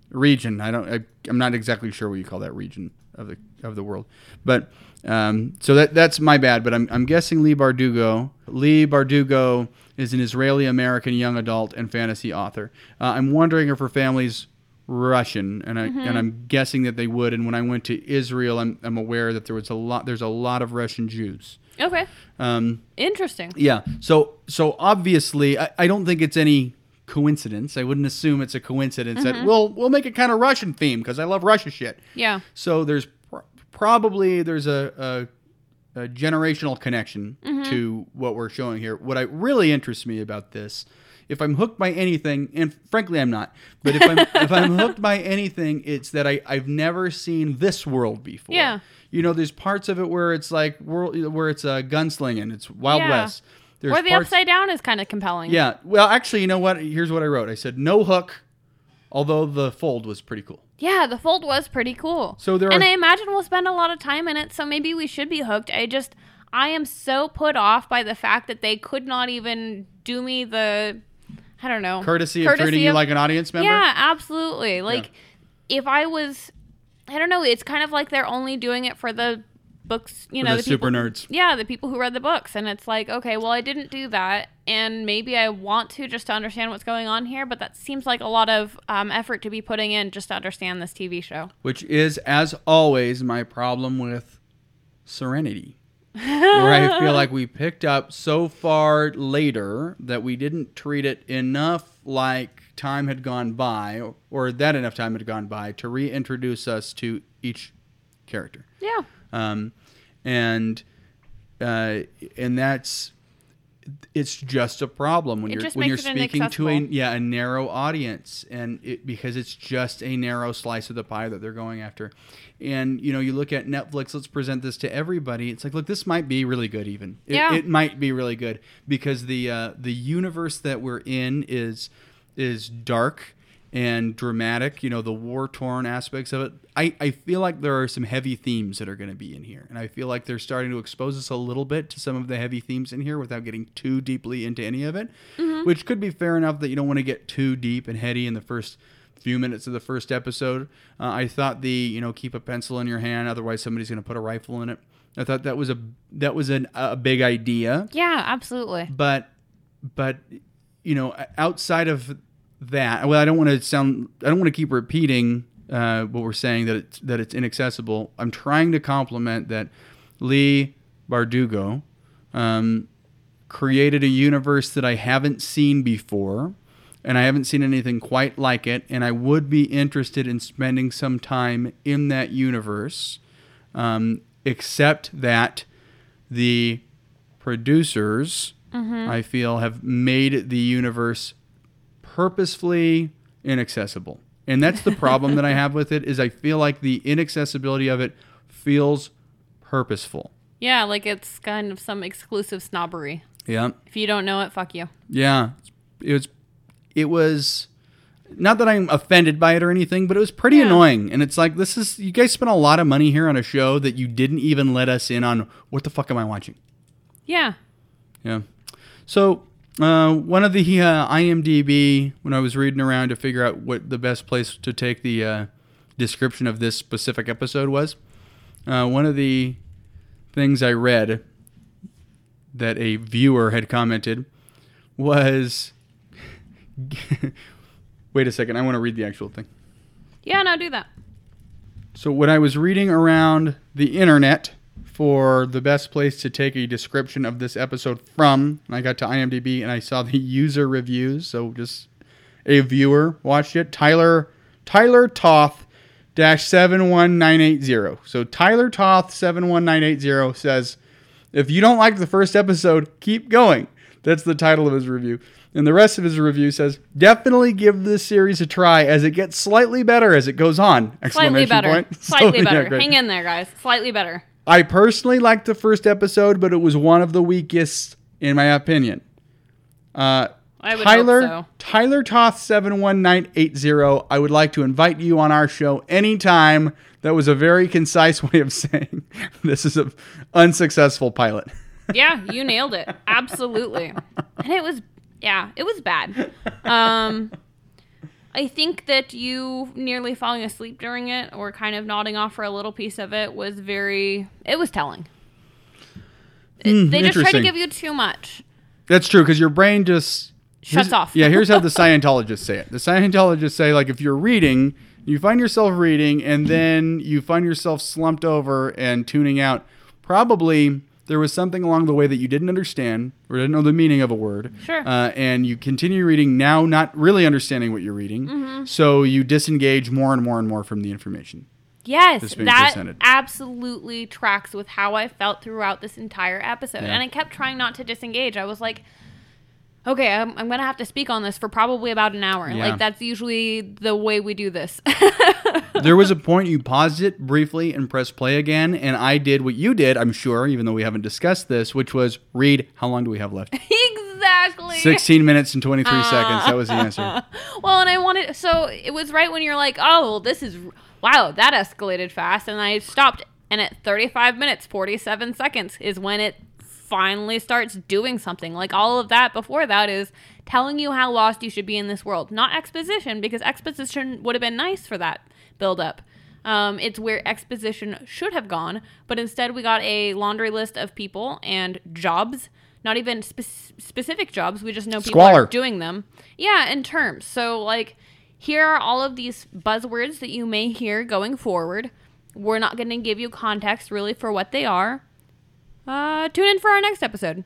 region. I don't. I, I'm not exactly sure what you call that region of the of the world, but um, so that that's my bad. But I'm I'm guessing Leigh Bardugo. Leigh Bardugo is an Israeli American young adult and fantasy author. Uh, I'm wondering if her family's Russian, and I and I'm guessing that they would. And when I went to Israel, I'm I'm aware that there was a lot. There's a lot of Russian Jews. Okay. Um, Interesting. yeah. So so obviously, I, I don't think it's any coincidence. I wouldn't assume it's a coincidence Mm-hmm. that we'll we'll make it kind of Russian theme because I love Russia shit. Yeah. So there's probably there's a, a, a generational connection to what we're showing here. What I really interests me about this, if I'm hooked by anything, and frankly I'm not, but if I'm if I'm <laughs> hooked by anything, it's that I I've never seen this world before. Yeah. You know, there's parts of it where it's like world where it's uh, gunslinging, it's Wild Yeah. West. There's or the parts- upside down is kind of compelling. Yeah. Well, actually, you know what? Here's what I wrote. I said no hook, although the fold was pretty cool. Yeah, the fold was pretty cool. So there and are- I imagine we'll spend a lot of time in it, so maybe we should be hooked. I just, I am so put off by the fact that they could not even do me the, I don't know, Courtesy, of treating you of- like an audience member. Yeah, absolutely. Like, if I was, I don't know, it's kind of like they're only doing it for the books, you know, the super people, nerds. Yeah, the people who read the books, and it's like, okay, well, I didn't do that, and maybe I want to just to understand what's going on here, but that seems like a lot of um, effort to be putting in just to understand this TV show. which is as always my problem with serenity where i feel like we picked up so far later that we didn't treat it enough like time had gone by or that enough time had gone by to reintroduce us to each character Yeah. um, and uh, and that's it's just a problem when It you're when you're speaking to a yeah a narrow audience. And it because it's just a narrow slice of the pie that they're going after. And you know you look at netflix let's present this to everybody. It's like look this might be really good even. It, Yeah. it might be really good because the uh, the universe that we're in is is dark and dramatic you know the war torn aspects of it. I, I feel like there are some heavy themes that are going to be in here and i feel like they're starting to expose us a little bit to some of the heavy themes in here without getting too deeply into any of it which could be fair enough that you don't want to get too deep and heady in the first few minutes of the first episode. Uh, i thought the you know keep a pencil in your hand otherwise somebody's going to put a rifle in it. I thought that was a that was an, a big idea. Yeah, absolutely. but but you know outside of that well i don't want to sound i don't want to keep repeating uh, what we're saying that it's that it's inaccessible. I'm trying to compliment that leigh bardugo um, created a universe that i haven't seen before and i haven't seen anything quite like it and i would be interested in spending some time in that universe um, except that the producers i feel have made the universe purposefully inaccessible and that's the problem that i have with it is i feel like the inaccessibility of it feels purposeful Yeah, like it's kind of some exclusive snobbery. yeah If you don't know it, fuck you. yeah it was it was not that i'm offended by it or anything but it was pretty Yeah. annoying and it's like this is you guys spent a lot of money here on a show that you didn't even let us in on what the fuck am i watching Yeah. Yeah. So uh, one of the uh, IMDb, when I was reading around to figure out what the best place to take the uh, description of this specific episode was, uh, one of the things I read that a viewer had commented was. <laughs> Wait a second, I want to read the actual thing. Yeah, no, do that. So when I was reading around the internet for the best place to take a description of this episode from, and I got to IMDb and I saw the <laughs> user reviews. So just a viewer watched it. Tyler Tyler Toth dash seven one nine eight zero. So Tyler Toth seven one nine eight zero says, if you don't like the first episode, keep going. That's the title of his review. And the rest of his review says, definitely give this series a try as it gets slightly better as it goes on. Slightly better. point. <laughs> Slightly So, better. great. Hang in there, guys. Slightly better. I personally liked the first episode, but it was one of the weakest in my opinion. Uh, Tyler so. Tyler Toth seven one nine eight zero. I would like to invite you on our show anytime. That was a very concise <laughs> way of saying this is an unsuccessful pilot. Yeah, you nailed it. Absolutely. <laughs> And it was yeah, it was bad. Um I think that you nearly falling asleep during it or kind of nodding off for a little piece of it was very it was telling. It- hmm, they just try to give you too much. That's true because your brain just Shuts off. Yeah, here's how the <laughs> Scientologists say it. The Scientologists say like if you're reading, you find yourself reading, and then you find yourself slumped over and tuning out. Probably there was something along the way that you didn't understand or didn't know the meaning of a word. Sure. Uh, and you continue reading now, not really understanding what you're reading. Mm-hmm. So you disengage more and more and more from the information. Yes, that presented. absolutely tracks with how I felt throughout this entire episode. Yeah. And I kept trying not to disengage. I was like, okay, I'm, I'm going to have to speak on this for probably about an hour. Yeah. Like, that's usually the way we do this. <laughs> <laughs> there was a point you paused it briefly and pressed play again, and I did what you did, I'm sure, even though we haven't discussed this, which was read how long do we have left? <laughs> exactly. 16 minutes and 23 ah. seconds. That was the answer. <laughs> Well, and I wanted, so it was right when you're like, oh, well, this is, wow, that escalated fast. And I stopped. And at 35 minutes, 47 seconds is when it finally starts doing something. Like all of that before that is telling you how lost you should be in this world. Not exposition, because exposition would have been nice for that build up. Um, it's where exposition should have gone, but instead we got a laundry list of people and jobs. Not even spe- specific jobs. We just know people Squaller. are doing them. Yeah, in terms. So like, here are all of these buzzwords that you may hear going forward. We're not going to give you context really for what they are. Uh, tune in for our next episode.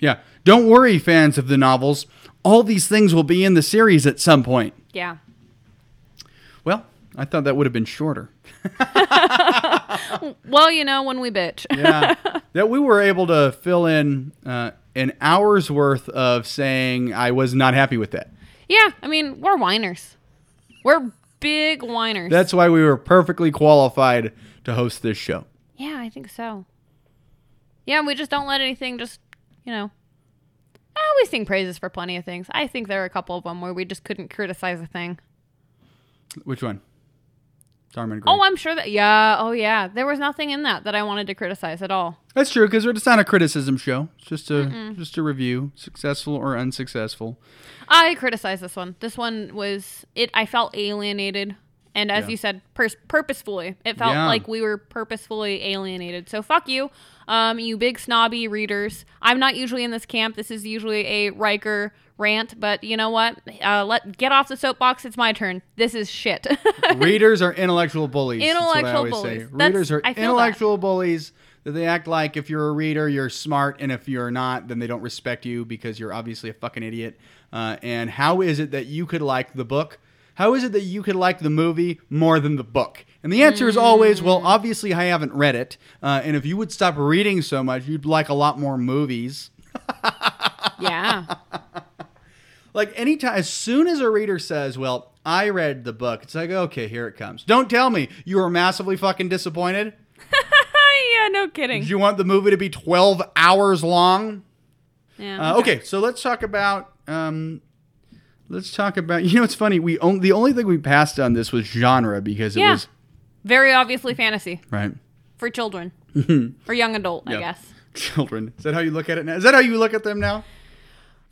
Yeah. Don't worry, fans of the novels. All these things will be in the series at some point. Yeah. I thought that would have been shorter. <laughs> Well, you know, when we bitch. Yeah. that we were able to fill in uh, an hour's worth of saying I was not happy with that. yeah, I mean, we're whiners. We're big whiners. That's why we were perfectly qualified to host this show. yeah, I think so. Yeah, we just don't let anything just, you know. We sing praises for plenty of things. I think there are a couple of them where we just couldn't criticize a thing. Which one? Dharma and Greg. Oh, I'm sure that. Yeah. Oh, yeah. There was nothing in that that I wanted to criticize at all. That's true because it's not a criticism show. It's just a just a review, successful or unsuccessful. I criticize this one. This one was it. I felt alienated, and as Yeah. you said, pers- purposefully. It felt Yeah. like we were purposefully alienated. So fuck you, um, you big snobby readers. I'm not usually in this camp. This is usually a Riker rant, but you know what? Uh, let get off the soapbox. It's my turn. This is shit. <laughs> Readers are intellectual bullies. That's what I Intellectual always bullies. Readers are I feel that. intellectual bullies. That they act like if you're a reader, you're smart, and if you're not, then they don't respect you because you're obviously a fucking idiot. Uh, and how is it that you could like the book? How is it that you could like the movie more than the book? And the answer is always, Mm. well, obviously I haven't read it. Uh, and if you would stop reading so much, you'd like a lot more movies. <laughs> yeah. Like anytime, as soon as a reader says, "Well, I read the book," it's like, okay, here it comes. Don't tell me you were massively fucking disappointed. <laughs> yeah. No kidding. Did you want the movie to be twelve hours long? Yeah. Uh, okay, so let's talk about. Um, let's talk about. <laughs> You know, it's funny. We on, the only thing we passed on this was genre because it Yeah. was Very obviously fantasy right. for children <laughs> or young adult, I guess. Children. Is that how you look at it now? Is that how you look at them now?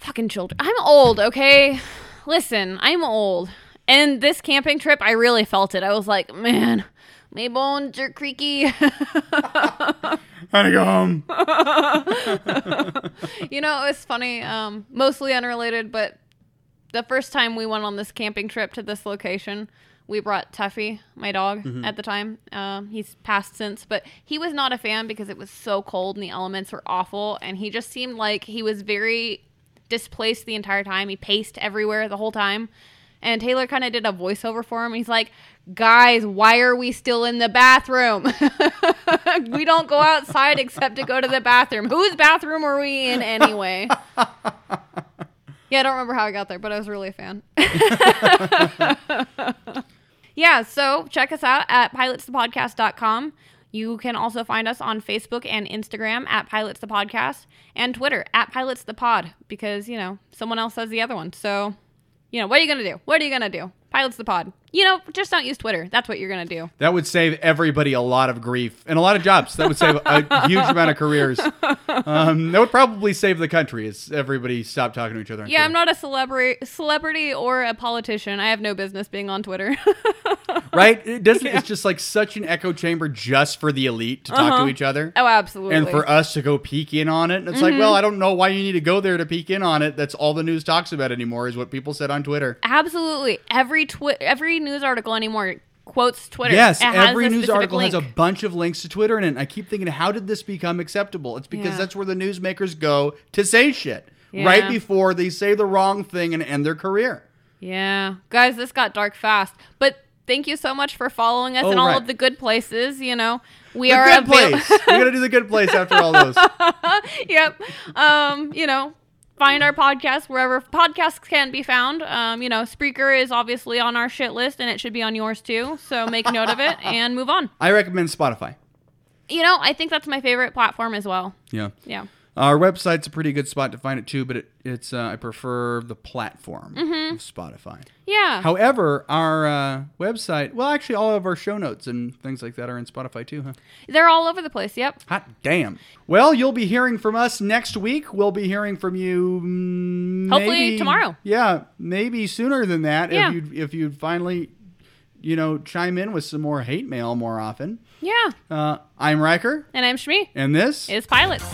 Fucking children. I'm old, okay? Listen, I'm old. And this camping trip, I really felt it. I was like, man, my bones are creaky. I gotta go home. <laughs> you know, it's funny, um, mostly unrelated, but the first time we went on this camping trip to this location, we brought Tuffy, my dog, at the time. Um, he's passed since, but he was not a fan because it was so cold and the elements were awful. And he just seemed like he was very displaced the entire time. He paced everywhere the whole time. And Taylor kind of did a voiceover for him. He's like, Guys, why are we still in the bathroom? <laughs> we don't go outside except to go to the bathroom. Whose bathroom are we in anyway? Yeah, I don't remember how I got there, but I was really a fan. <laughs> yeah, so check us out at pilotsthepodcast.com. You can also find us on Facebook and Instagram at Pilots the Podcast and Twitter at Pilots the Pod because, you know, someone else says the other one. So, you know, what are you going to do? What are you going to do? Pilots the Pod. You know, just don't use Twitter. That's what you're going to do. That would save everybody a lot of grief and a lot of jobs. That would save a <laughs> huge amount of careers. Um, that would probably save the country as everybody stopped talking to each other. on Yeah, I'm not a celebrity celebrity or a politician. I have no business being on Twitter. <laughs> right. It doesn't. It's just like such an echo chamber just for the elite to talk to each other. oh, absolutely. And for us to go peek in on it, and it's Mm-hmm. like, well, I don't know why you need to go there to peek in on it. That's all the news talks about anymore, is what people said on Twitter. Absolutely. Every twi- every news article anymore quotes Twitter. Yes, It has every news article has a bunch of links to Twitter in it. And I keep thinking, how did this become acceptable? It's because Yeah. that's where the newsmakers go to say shit Yeah. right before they say the wrong thing and end their career. Yeah, guys, this got dark fast. But thank you so much for following us Oh, in all right. of the good places. You know, we The are good avail- place. We're gonna do the good place after all those. <laughs> yep. Um, you know, find our podcast wherever podcasts can be found. Um, you know, Spreaker is obviously on our shit list and it should be on yours too. So make note of it <laughs> and move on. I recommend Spotify. You know, I think that's my favorite platform as well. Yeah. Yeah. Our website's a pretty good spot to find it too, but it, it's uh, I prefer the platform Mm-hmm. of Spotify. Yeah. However, our uh, website, well, actually, all of our show notes and things like that are in Spotify too, huh? They're all over the place. Yep. Hot damn. Well, you'll be hearing from us next week. We'll be hearing from you mm, Hopefully maybe- tomorrow. Yeah, maybe sooner than that Yeah. if you if you finally you know chime in with some more hate mail more often. Yeah. Uh, I'm Riker, And I'm Shmi. and this Is pilots.